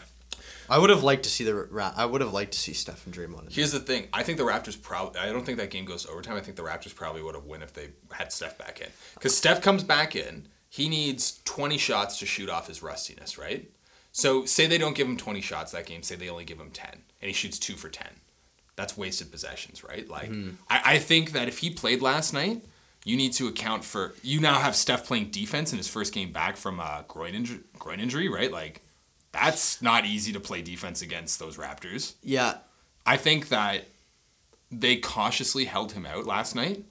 I would have liked to see the I would have liked to see Steph and Draymond. Here's the thing: I think the Raptors probably. I don't think that game goes overtime. I think the Raptors probably would have won if they had Steph back in, because Steph comes back in. He needs 20 shots to shoot off his rustiness, right? So say they don't give him 20 shots that game, say they only give him 10, and he shoots two for 10. That's wasted possessions, right? Like, I, I think that if he played last night, you need to account for. You now have Steph playing defense in his first game back from a groin injury, groin injury, right? Like, that's not easy to play defense against those Raptors. Yeah, I think that they cautiously held him out last night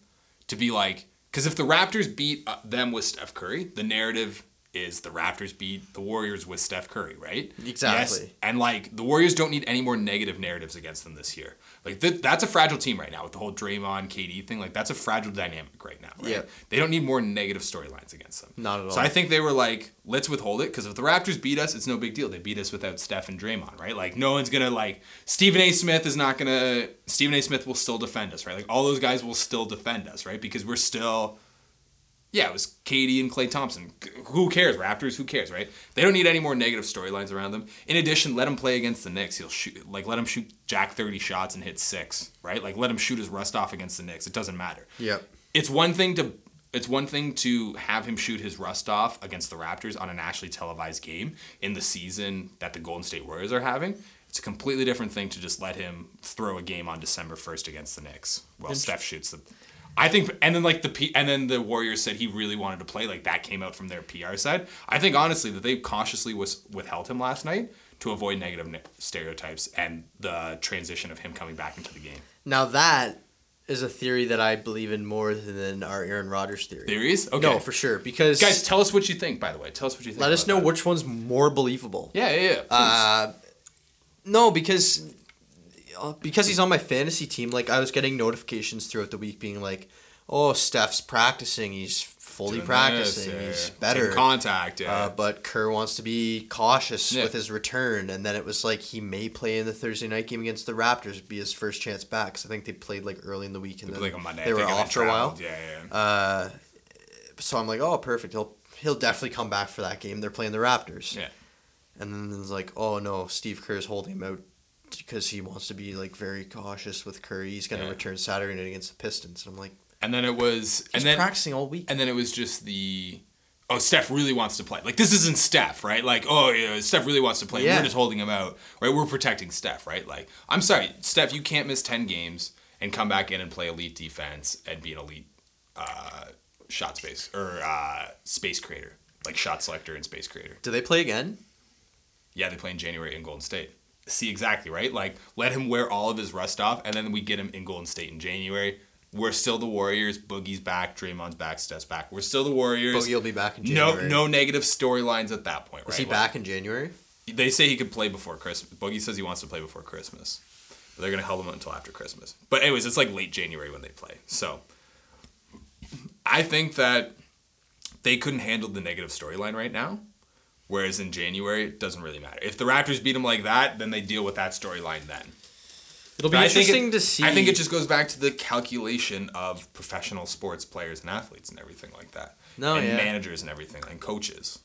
to be like, because if the Raptors beat uh, them with Steph Curry, the narrative is the Raptors beat the Warriors with Steph Curry, right? Exactly. And like the Warriors don't need any more negative narratives against them this year. Like th- that's a fragile team right now with the whole Draymond KD thing. Like that's a fragile dynamic right now. Right? Yeah. They don't need more negative storylines against them. Not at all. So. I think they were like, let's withhold it because if the Raptors beat us, it's no big deal. They beat us without Steph and Draymond, right? Like no one's gonna like Stephen A. Smith is not gonna Stephen A. Smith will still defend us, right? Like all those guys will still defend us, right? Because we're still yeah, it was KD and Klay Thompson. Who cares? Raptors, who cares, right? They don't need any more negative storylines around them. In addition, let him play against the Knicks. He'll shoot like let him shoot Jack 30 shots and hit 6, right? Like let him shoot his rust off against the Knicks. It doesn't matter Yep. it's one thing to it's one thing to have him shoot his rust off against the Raptors on a nationally televised game in the season that the Golden State Warriors are having. It's a completely different thing to just let him throw a game on December first against the Knicks while Steph shoots the. I think, and then like the P, and then the Warriors said he really wanted to play. Like that came out from their PR side. I think honestly that they consciously was withheld him last night to avoid negative stereotypes and the transition of him coming back into the game. Now that is a theory that I believe in more than our Aaron Rodgers theory. Theories? Okay. No, for sure. Because Guys, tell us what you think. By the way, tell us what you think. let us know that. which one's more believable. Yeah, yeah, yeah. Uh, no, because because he's on my fantasy team. Like I was getting notifications throughout the week, being like, "Oh, Steph's practicing. He's fully Doing practicing. He's better." Contact, yeah. Uh, but Kerr wants to be cautious Yeah. with his return, and then it was like he may play in the Thursday night game against the Raptors, be his first chance back. 'cause I think they played like early in the week, and was then like they were off for a while. Yeah, yeah. yeah. Uh, so I'm like, oh, perfect. He'll he'll definitely come back for that game. They're playing the Raptors. Yeah. And then it's like, oh no, Steve Kerr's holding him out because he wants to be like very cautious with Curry. He's gonna Yeah. return Saturday night against the Pistons. And I'm like, and then it was, he's and then practicing all week. and then it was just the. Oh, Steph really wants to play. Like this isn't Steph, right? Like, oh yeah, Steph really wants to play. Yeah. We're just holding him out, right? We're protecting Steph, right? Like, I'm sorry, Steph, you can't miss ten games and come back in and play elite defense and be an elite uh, shot space or uh, space creator, like shot selector and space creator. Do they play again? Yeah, they play in January in Golden State. See exactly right. Like let him wear all of his rust off, and then we get him in Golden State in January. We're still the Warriors. Boogie's back. Draymond's back. Steph's back. We're still the Warriors. Boogie will be back in no, January. no negative storylines at that point, right? Is he Like, back in January? They say he could play before Christmas. Boogie says he wants to play before Christmas, but they're gonna hold him until after Christmas. But anyways, it's like late January when they play. So I think that they couldn't handle the negative storyline right now. Whereas in January, it doesn't really matter. If the Raptors beat them like that, then they deal with that storyline then. It'll be But interesting it- to see. I think it just goes back to the calculation of professional sports players and athletes and everything like that. No, and yeah. managers and everything and coaches.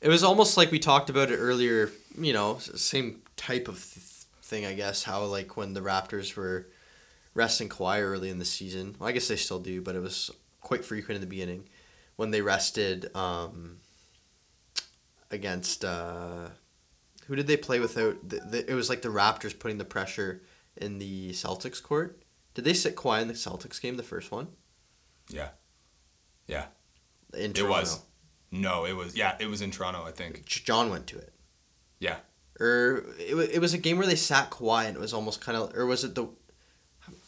It was almost like we talked about it earlier. You know, same type of th- thing, I guess. How like when the Raptors were resting Kawhi early in the season. Well, I guess they still do, but it was quite frequent in the beginning when they rested um, against. Uh, who did they play without? The, the, it was like the Raptors putting the pressure in the Celtics court. Did they sit Kawhi in the Celtics game, the first one? Yeah. Yeah. In It Toronto. was. No, it was. Yeah, it was in Toronto, I think. John went to it. Yeah. Or it, it was a game where they sat Kawhi and it was almost kind of, or was it the?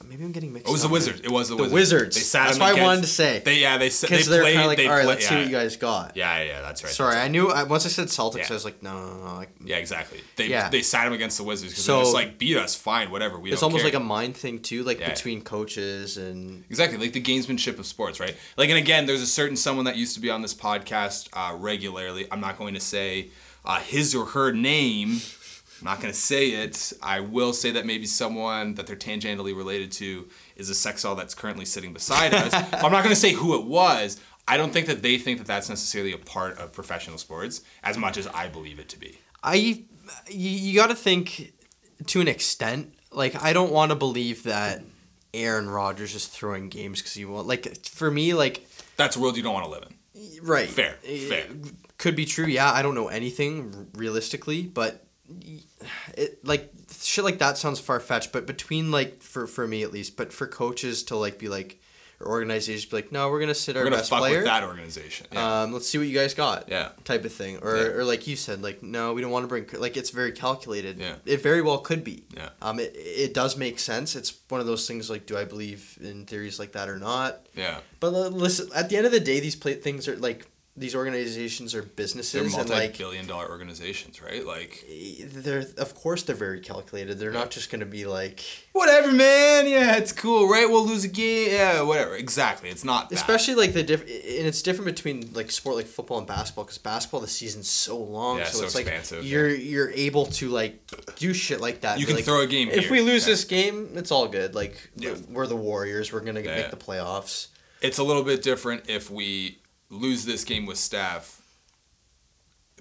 Maybe I'm getting mixed. Up. It was the up. Wizards. It was the, The Wizards. Wizards. They sat That's him why I wanted to say. They yeah they s- they Because they're played. kind of like, they all right, play- let's see what you guys got. Yeah, yeah, yeah, that's right. Sorry, that's I knew. I, once I said Celtics, Yeah. I was like, no, no, no. Like, Yeah, exactly. They Yeah. they sat him against the Wizards because So- they're just like beat us, fine, whatever. We it's don't almost care. like a mind thing too, like Yeah. between coaches and Exactly, like the gamesmanship of sports, right? Like, and again, there's a certain someone that used to be on this podcast uh, regularly. I'm not going to say uh, his or her name. I'm not going to say it. I will say that maybe someone that they're tangentially related to is a sex doll that's currently sitting beside us. I'm not going to say who it was. I don't think that they think that that's necessarily a part of professional sports as much as I believe it to be. I, you, got to think to an extent. Like I don't want to believe that Aaron Rodgers is throwing games because he want. Like for me, like That's a world you don't want to live in. right, Fair, eh, fair. Could be true. Yeah, I don't know anything realistically, but it like shit like that sounds far fetched. But between like for for me at least, but for coaches to like be like or organizations be like, no, we're gonna sit our We're gonna best fuck player. with that organization. Yeah. Um, let's see what you guys got. Yeah. Type of thing, or Yeah. or like you said, like no, we don't want to bring like it's very calculated. Yeah. It very well could be. Yeah. Um, it it does make sense. It's one of those things like, do I believe in theories like that or not? yeah. But uh, listen, at the end of the day, these play things are like these organizations are businesses They're and like multi-billion dollar organizations, right? Like they're of course they're very calculated. They're not just gonna be like whatever, man. Yeah, it's cool, right? We'll lose a game. Yeah, whatever. Exactly. It's not that. especially like the diff and it's different between like sport like football and basketball because basketball the season's so long Yeah, so, so it's expansive, like you're you're able to like do shit like that You can like, throw a game if here. we lose Yeah. this game it's all good like Yeah. we're the warriors we're gonna Yeah. make the playoffs It's a little bit different if we lose this game with Steph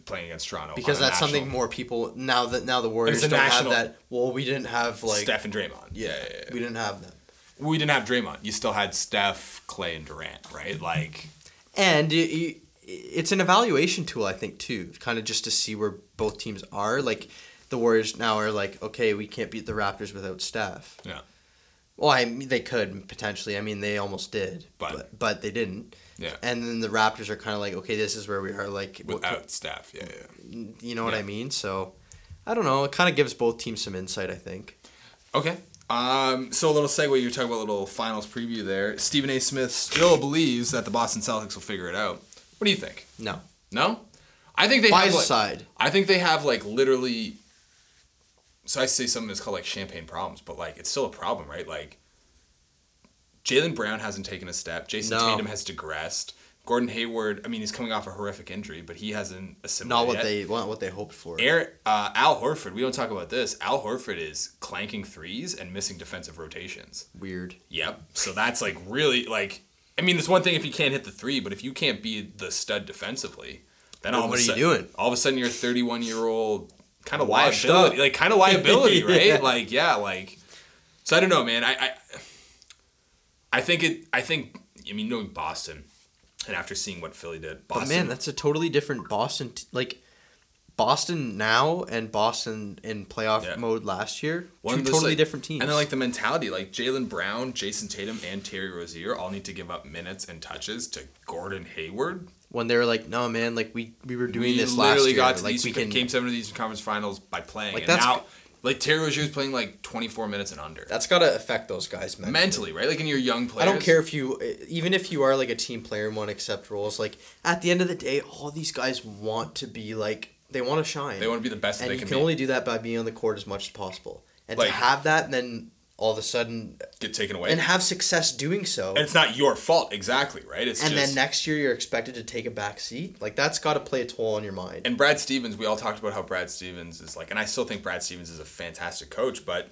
playing against Toronto because that's something more people now that now the warriors don't national- have that well we didn't have like Steph and Draymond. yeah, yeah, yeah, we didn't have that We didn't have Draymond. You still had Steph, Clay, and Durant, right? Like, And it- it's an evaluation tool, I think, too, kind of just to see where both teams are. Like, the Warriors now are like, okay, we can't beat the Raptors without Steph. Yeah. Well, I mean, they could potentially. I mean, they almost did, But- but but, they didn't. Yeah. And then the Raptors are kind of like, okay, this is where we are. Like, what without Steph. Yeah, yeah. you know what Yeah. I mean? So, I don't know. It kind of gives both teams some insight. I think. Okay. Um, so a little segue. You're talking about a little finals preview there. Stephen A. Smith still believes that the Boston Celtics will figure it out. What do you think? No. No, I think they have like, aside. I think they have like literally. So I say something that's called like champagne problems, but like it's still a problem, right? Like Jaylen Brown hasn't taken a step. Jayson No. Tatum has digressed. Gordon Hayward, I mean, he's coming off a horrific injury, but he hasn't assimilated. Not what yet. they want. What they hoped for. Aaron, uh, Al Horford, we don't talk about this. Al Horford is clanking threes and missing defensive rotations. Weird. Yep. So that's like really like. I mean, it's one thing if you can't hit the three, but if you can't be the stud defensively, then all what of are a you sudden, doing? All of a sudden, you're a 31 year old kind of liability, up. like kind of liability, right? Yeah. Like yeah, like. So I don't know, man. I, I I think it. I think. I mean, knowing Boston, and after seeing what Philly did, Boston. But man, that's a totally different Boston. T- like Boston now and Boston in playoff Yeah. mode last year. One two those, totally like- different teams. And then like the mentality, like Jaylen Brown, Jayson Tatum, and Terry Rozier all need to give up minutes and touches to Gordon Hayward. When they were like, "No, man, like we we were doing we this last literally year. got to like these we can." game seven of these conference finals by playing. Like, and that's- now, like Terry Rozier is playing like twenty four minutes and under. That's gotta affect those guys mentally. mentally, right? Like in your young players. I don't care if you, eh, even if you are like a team player and want to accept roles. Like at the end of the day, all these guys want to be like they want to shine. They want to be the best that and they you can, can be. only do that by being on the court as much as possible. And Like- to have that, and then all of a sudden, get taken away. and have success doing so. And it's not your fault, exactly, right? It's and just then next year you're expected to take a back seat. Like that's got to play a toll on your mind. and Brad Stevens, we all talked about how Brad Stevens is like, and I still think Brad Stevens is a fantastic coach, but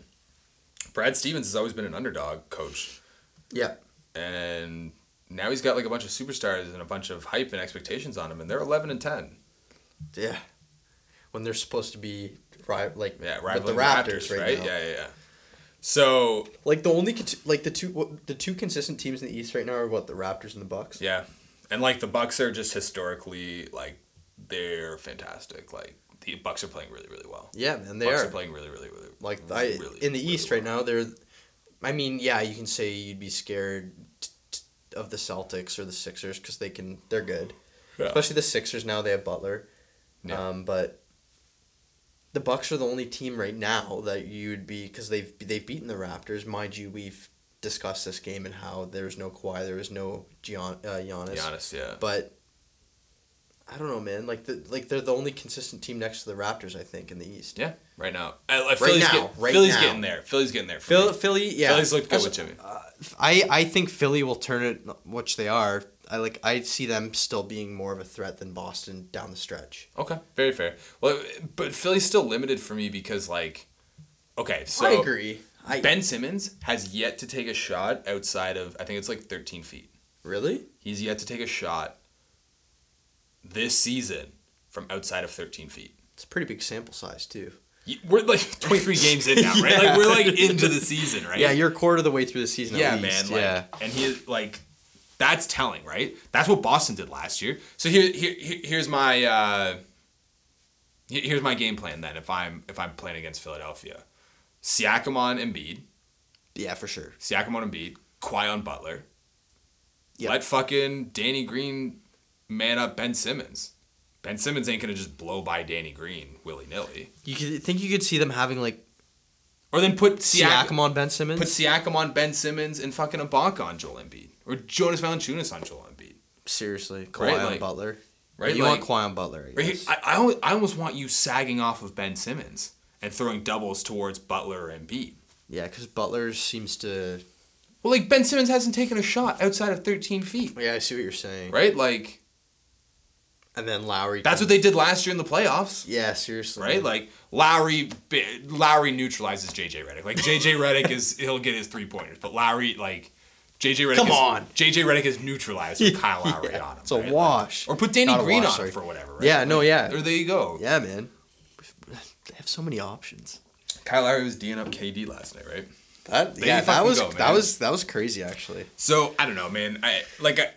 Brad Stevens has always been an underdog coach, yeah, and now he's got like a bunch of superstars and a bunch of hype and expectations on him, and they're eleven and ten. yeah. When they're supposed to be like Yeah, with the Raptors, right, now. Yeah, yeah, yeah. So Like the only like the two the two consistent teams in the East right now are what the Raptors and the Bucks. yeah, and like the Bucks are just historically like they're fantastic. Like the Bucks are playing really, really well. Yeah, man, they Bucks are. are playing really, really, really. like I really, in the really East well. right now. They're, I mean, yeah, you can say you'd be scared t- t- of the Celtics or the Sixers because they can they're good. Yeah. Especially the Sixers now they have Butler. Yeah. Um, but the Bucks are the only team right now that you'd be because they've they've beaten the Raptors. Mind you, we've discussed this game and how there was no Kawhi, there was no Gian, uh, Giannis. Giannis, yeah. But I don't know, man. Like the like they're the only consistent team next to the Raptors, I think, in the East. Yeah, right now. I, like, Philly's now, get- right Philly's now. getting there. Philly's getting there. for Phil, me. Philly, yeah. Philly's looked good Also, with Jimmy. uh, I I think Philly will turn it, which they are. I like. I see them still being more of a threat than Boston down the stretch. Okay, very fair. Well, but Philly's still limited for me because like, okay, so I agree. I Ben Simmons has yet to take a shot outside of I think it's like 13 feet. really. He's yet to take a shot this season from outside of 13 feet. It's a pretty big sample size too. We're like 23 games in now, right? Like we're like into the season, right? Yeah, you're a quarter of the way through the season. yeah, man. Like, yeah. and he like That's telling, right? That's what Boston did last year. So here, here here- here's my uh, here's my game plan then. If I'm if I'm playing against Philadelphia, Siakam on Embiid, Yeah, for sure. Siakam on Embiid, Kawhi on Butler. Yep. Let fucking Danny Green man up Ben Simmons. Ben Simmons ain't gonna just blow by Danny Green willy nilly. You could think you could see them having like Or then put Siakam, Siakam on Ben Simmons. put Siakam on Ben Simmons and fucking Ibaka on Joel Embiid. Or Jonas Valanciunas on Joel Embiid. Seriously, Kawhi Right, like- Butler. right, You like- want Kawhi Butler? I Right. I, I, almost, I almost want you sagging off of Ben Simmons and throwing doubles towards Butler or Embiid. yeah, because Butler seems to. Well, like Ben Simmons hasn't taken a shot outside of 13 feet, Yeah, I see what you're saying. right? Like And then Lowry. that's can- what they did last year in the playoffs. Yeah, seriously. right? Like Lowry, Lowry neutralizes JJ Redick. Like JJ Redick is he'll get his three pointers, but Lowry like JJ Redick. Come is, on. JJ Redick is neutralized with Kyle Lowry Yeah, on him. it's a right? wash. Or put Danny Not Green wash, on sorry. him for whatever. Right? Yeah, no, yeah. Or there you go. Yeah, man. They have so many options. Kyle Lowry was D'ing up KD last night, right? That There yeah, that was go, that was that was crazy actually. So I don't know, man. I like I.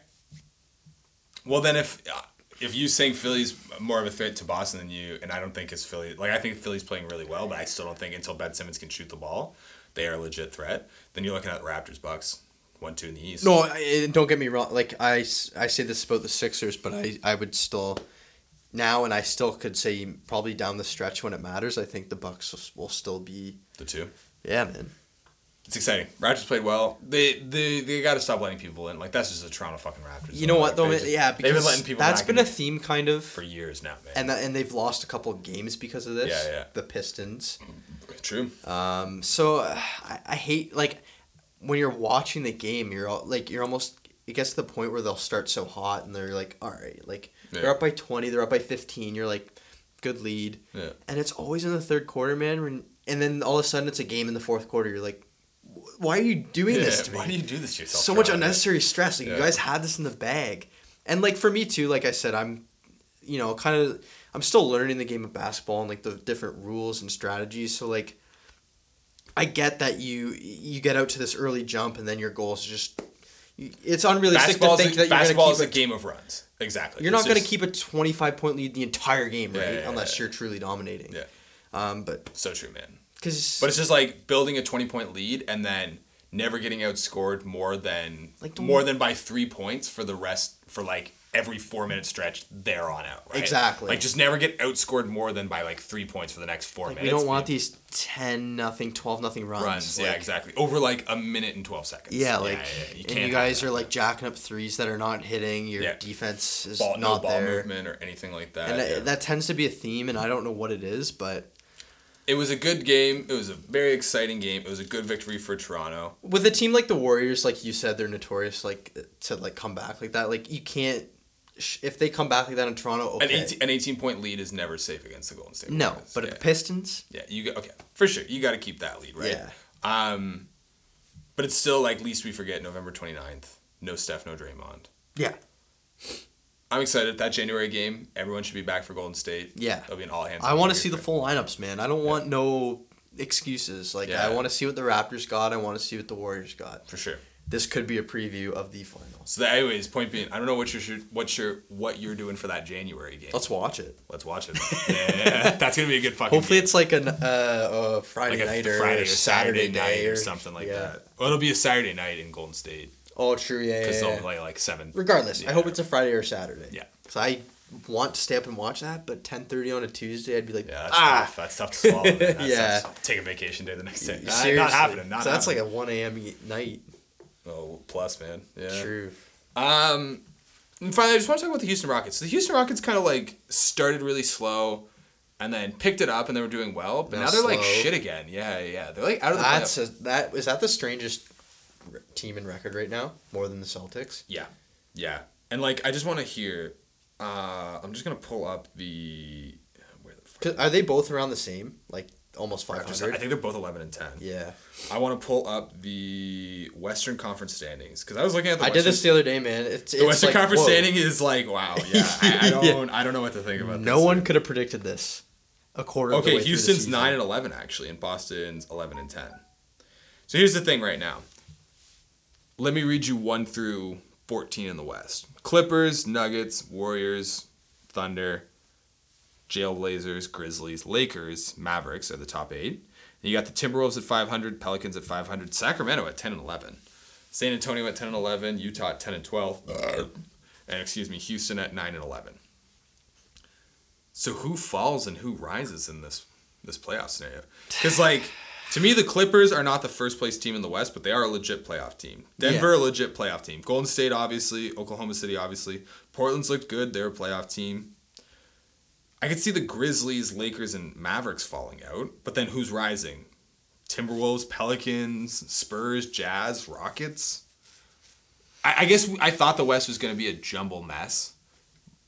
Well, then if uh, if you saying Philly's more of a threat to Boston than you, and I don't think it's Philly. Like I think Philly's playing really well, but I still don't think until Ben Simmons can shoot the ball, they are a legit threat. Then you're looking at the Raptors, Bucks, one two in the East. No, I, don't get me wrong. Like I, I say this about the Sixers, but I, I would still now, and I still could say probably down the stretch when it matters. I think the Bucks will, still be. the two. Yeah, man. It's exciting. Raptors played well. They they they got to stop letting people in. Like that's just the Toronto fucking Raptors. You know what though? Just- yeah, they've because been letting people. that's been a theme kind of, for years now, man. and that, and they've lost a couple of games because of this. Yeah, yeah. The Pistons. True. Um, so uh, I, I hate like when you're watching the game, you're all, like you're almost it gets to the point where they'll start so hot and they're like, all right, like they're up by twenty, they're up by fifteen. You're like, good lead, Yeah. and it's always in the third quarter, man. When, and then all of a sudden it's a game in the fourth quarter. You're like, why are you doing Yeah, this to me? Why do you do this to yourself? so much unnecessary stress. Like Yeah. you guys had this in the bag, and like for me too. Like I said, I'm, you know, kind of, I'm still learning the game of basketball and like the different rules and strategies. So like, I get that you you get out to this early jump and then your goal is just. It's unrealistic Basketball to is think a, that you're basketball is a keep. game of runs. Exactly. You're It's not going to keep a 25 point lead the entire game, right? yeah, yeah, Unless yeah. you're truly dominating. Yeah. Um, but So true, man. because But it's just like building a twenty point lead and then never getting outscored more than Like more than by three points for the rest for like every four minute stretch there on out. Right? Exactly. Like just never get outscored more than by like three points for the next four like, minutes. we don't want these 10 nothing, 12 nothing runs. runs. yeah, exactly. Over like a minute and twelve seconds. Yeah, like, You and you guys are like jacking up threes that are not hitting. Your Yeah. defense is ball, no not ball there, movement or anything like that. and yeah. that, that tends to be a theme. And I don't know what it is, but it was a good game. It was a very exciting game. It was a good victory for Toronto. with a team like the Warriors, like you said, they're notorious like to like come back like that. Like you can't if they come back like that in Toronto. An, 18, an 18 point lead is never safe against the Golden State no, Warriors. but yeah. at the Pistons, Yeah, you got okay for sure. You got to keep that lead, right? Yeah. Um, but it's still like least we forget November 29th. No Steph, no Draymond. yeah, I'm excited. That January game, everyone should be back for Golden State. Yeah. it'll be an all hands. I want to see the full lineups, man. I don't want no excuses. Like Yeah. I want to see what the Raptors got. I want to see what the Warriors got. for sure. This could be a preview of the final. So, that, anyways, point being, I don't know what you're what you're what you're doing for that January game. Let's watch it. Let's watch it. yeah, that's gonna be a good fucking. Hopefully, game. it's like an uh, a Friday like a night or Friday or Saturday, night day or something like yeah. that. Well, it'll be a Saturday night in Golden State Oh, true. Yeah, because yeah. they'll play like seven. Regardless, I hope it's a Friday or Saturday. Yeah. Cause I want to stay up and watch that, but ten thirty on a Tuesday, I'd be like, Yeah, that's ah, tough. That's tough to swallow. Yeah. tough. Take a vacation day the next day. Seriously. Not happening. Not so that's like a one a.m. night. Oh plus man. Yeah. True. Um, and finally, I just want to talk about the Houston Rockets. The Houston Rockets kind of like started really slow, and then picked it up, and they were doing well. But now, Now they're like shit again. Yeah, yeah. They're like out of the That's a, that is that the strangest r- team in record right now, more than the Celtics. Yeah, yeah. And like, I just want to hear. Uh, I'm just gonna pull up the. Where the Are they both around the same? Like almost five Raptors. I think they're both 11 and 10. Yeah, I want to pull up the Western Conference standings because I was looking at the I Western, did this the other day, man. It's, The it's Western like, Conference whoa. standing is like wow, yeah. I, I don't, I don't know what to think about. This. No one could have predicted this. A quarter. of the Okay, way through the Houston's nine and eleven actually, and Boston's eleven and ten. So here's the thing right now. Let me read you one through 14 in the West. Clippers, Nuggets, Warriors, Thunder, Jailblazers, Grizzlies, Lakers, Mavericks are the top eight. And you got the Timberwolves at 500, Pelicans at 500, Sacramento at 10 and 11, San Antonio at 10 and 11, Utah at 10 and 12, and excuse me, Houston at 9 and 11. So who falls and who rises in this this playoff scenario? Because like to me, the Clippers are not the first place team in the West, but they are a legit playoff team. Denver, a legit playoff team. Golden State, obviously. Oklahoma City, obviously. Portland's looked good. They're a playoff team. I could see the Grizzlies, Lakers, and Mavericks falling out, but then who's rising? Timberwolves, Pelicans, Spurs, Jazz, Rockets. I, I guess I thought the West was going to be a jumble mess,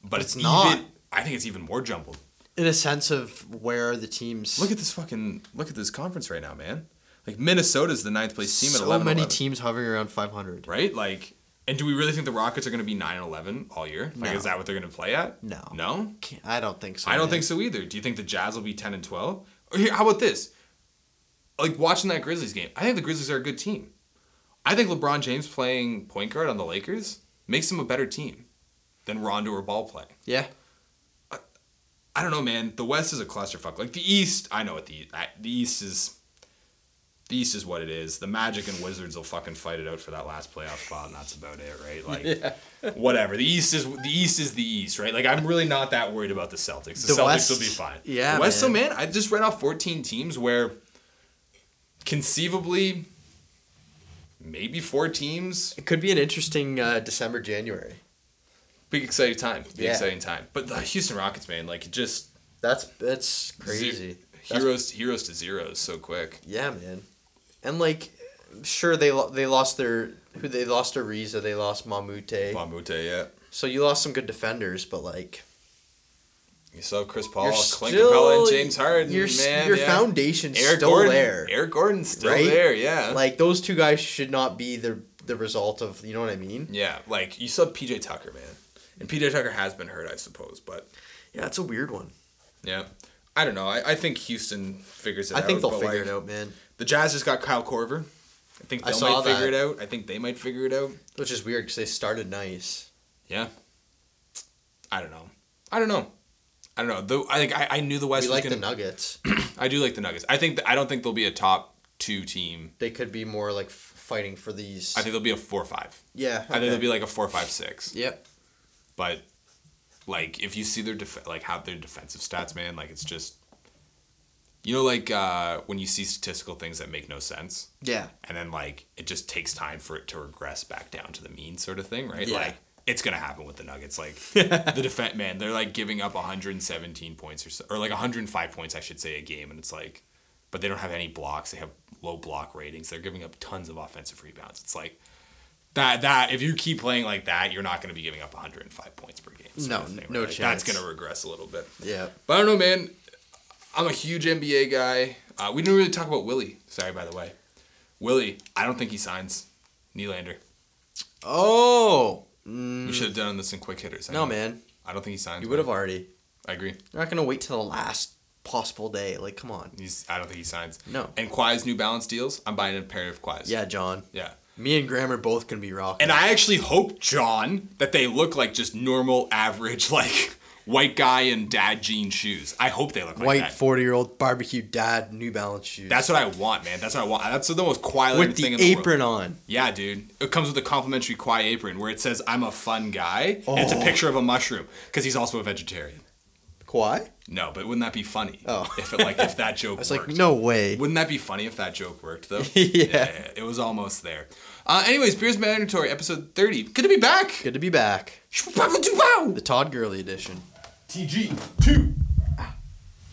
but it's, It's not. Even, I think it's even more jumbled. In a sense of where the teams. Look at this fucking look at this conference right now, man. Like Minnesota's the ninth place team at so 11 many 11, teams hovering around 500. right? Like, and do we really think the Rockets are going to be 9 and 11 all year? Like, No. is that what they're going to play at? No. No? I don't think so. I don't man. think so either. Do you think the Jazz will be 10 and 12? Or here, how about this? Like, watching that Grizzlies game, I think the Grizzlies are a good team. I think LeBron James playing point guard on the Lakers makes them a better team than Rondo or Ball playing. Yeah. I don't know, man. The West is a clusterfuck. Like the East, I know what the the East is. The East is what it is. The Magic and Wizards will fucking fight it out for that last playoff spot, and that's about it, right? Like, whatever. The East is the East is the East, right? Like, I'm really not that worried about the Celtics. The, The Celtics West- will be fine. yeah, the West. So, man. man, I just read off 14 teams where, conceivably, maybe four teams. It could be an interesting uh, December, January. Big exciting time. Big Yeah. exciting time. But the Houston Rockets, man, like it just That's that's crazy. That's- heroes heroes to zeros so quick. Yeah, man. And like, sure they lo- they lost their who they lost Ariza, they lost Mamute. Mamute, yeah. So you lost some good defenders, but like You saw Chris Paul, Clint still- Capella, and James Harden. Your man, your yeah. foundation's Eric still Gordon, there. Eric Gordon's still Right? there. Yeah. Like those two guys should not be the the result of you know what I mean? yeah, like you saw PJ Tucker, man, and PJ Tucker has been hurt, I suppose, but Yeah, it's a weird one. yeah, I don't know. I, I think Houston figures it I out. I think they'll figure like, it out, man. The Jazz just got Kyle Korver. I think they might figure that. it out. I think they might figure it out. Which is weird because they started nice. Yeah. I don't know. I don't know. I don't know. Though I think I, I knew the West we like gonna. the Nuggets. I do like the Nuggets. I think th- I don't think they'll be a top two team. they could be more like fighting for these. I think they'll be a four five. yeah. I think they'll be like a four five six. Yep. But like if you see their def- like how their defensive stats, man, like it's just you know like uh, when you see statistical things that make no sense, Yeah. and then like it just takes time for it to regress back down to the mean sort of thing, right? Yeah. Like it's gonna happen with the Nuggets. Like the defense, man, they're like giving up 117 points or so, or like 105 points, I should say, a game, and it's like, but they don't have any blocks. They have low block ratings. They're giving up tons of offensive rebounds. It's like that. That if you keep playing like that, you're not gonna be giving up 105 points per game. No, thing, no? Like, That's gonna regress a little bit. Yeah. But I don't know, man. I'm a huge NBA guy. Uh, we didn't really talk about Willie. Sorry, by the way. Willie, I don't think he signs Nylander. Oh. We should have done this in quick hitters. I No, know. man. I don't think he signs. You would have already. I agree. You're not gonna wait till the last possible day. Like, come on. He's. I don't think he signs. No. And Kawhi's New Balance deals. I'm buying a pair of Kawhi's. Yeah, John. Yeah. Me and Graham are both gonna be rocking. And I actually hope John that they look like just normal, average, like white guy in dad jean shoes. I hope they look like white forty year old barbecue dad New Balance shoes. That's what I want, man. That's what I want. That's the most Kawhi with thing the in the world. apron on. Yeah, dude. It comes with a complimentary Kawhi apron where it says "I'm a fun guy." And it's a Oh. picture of a mushroom because he's also a vegetarian. Kawhi? No, but wouldn't that be funny? Oh. if it like if that joke I was worked. like, no way. Wouldn't that be funny if that joke worked though? Yeah. It was almost there. Uh, anyways, Beers Mandatory episode thirty. Good to be back. Good to be back. The The Todd Gurley edition. TG two.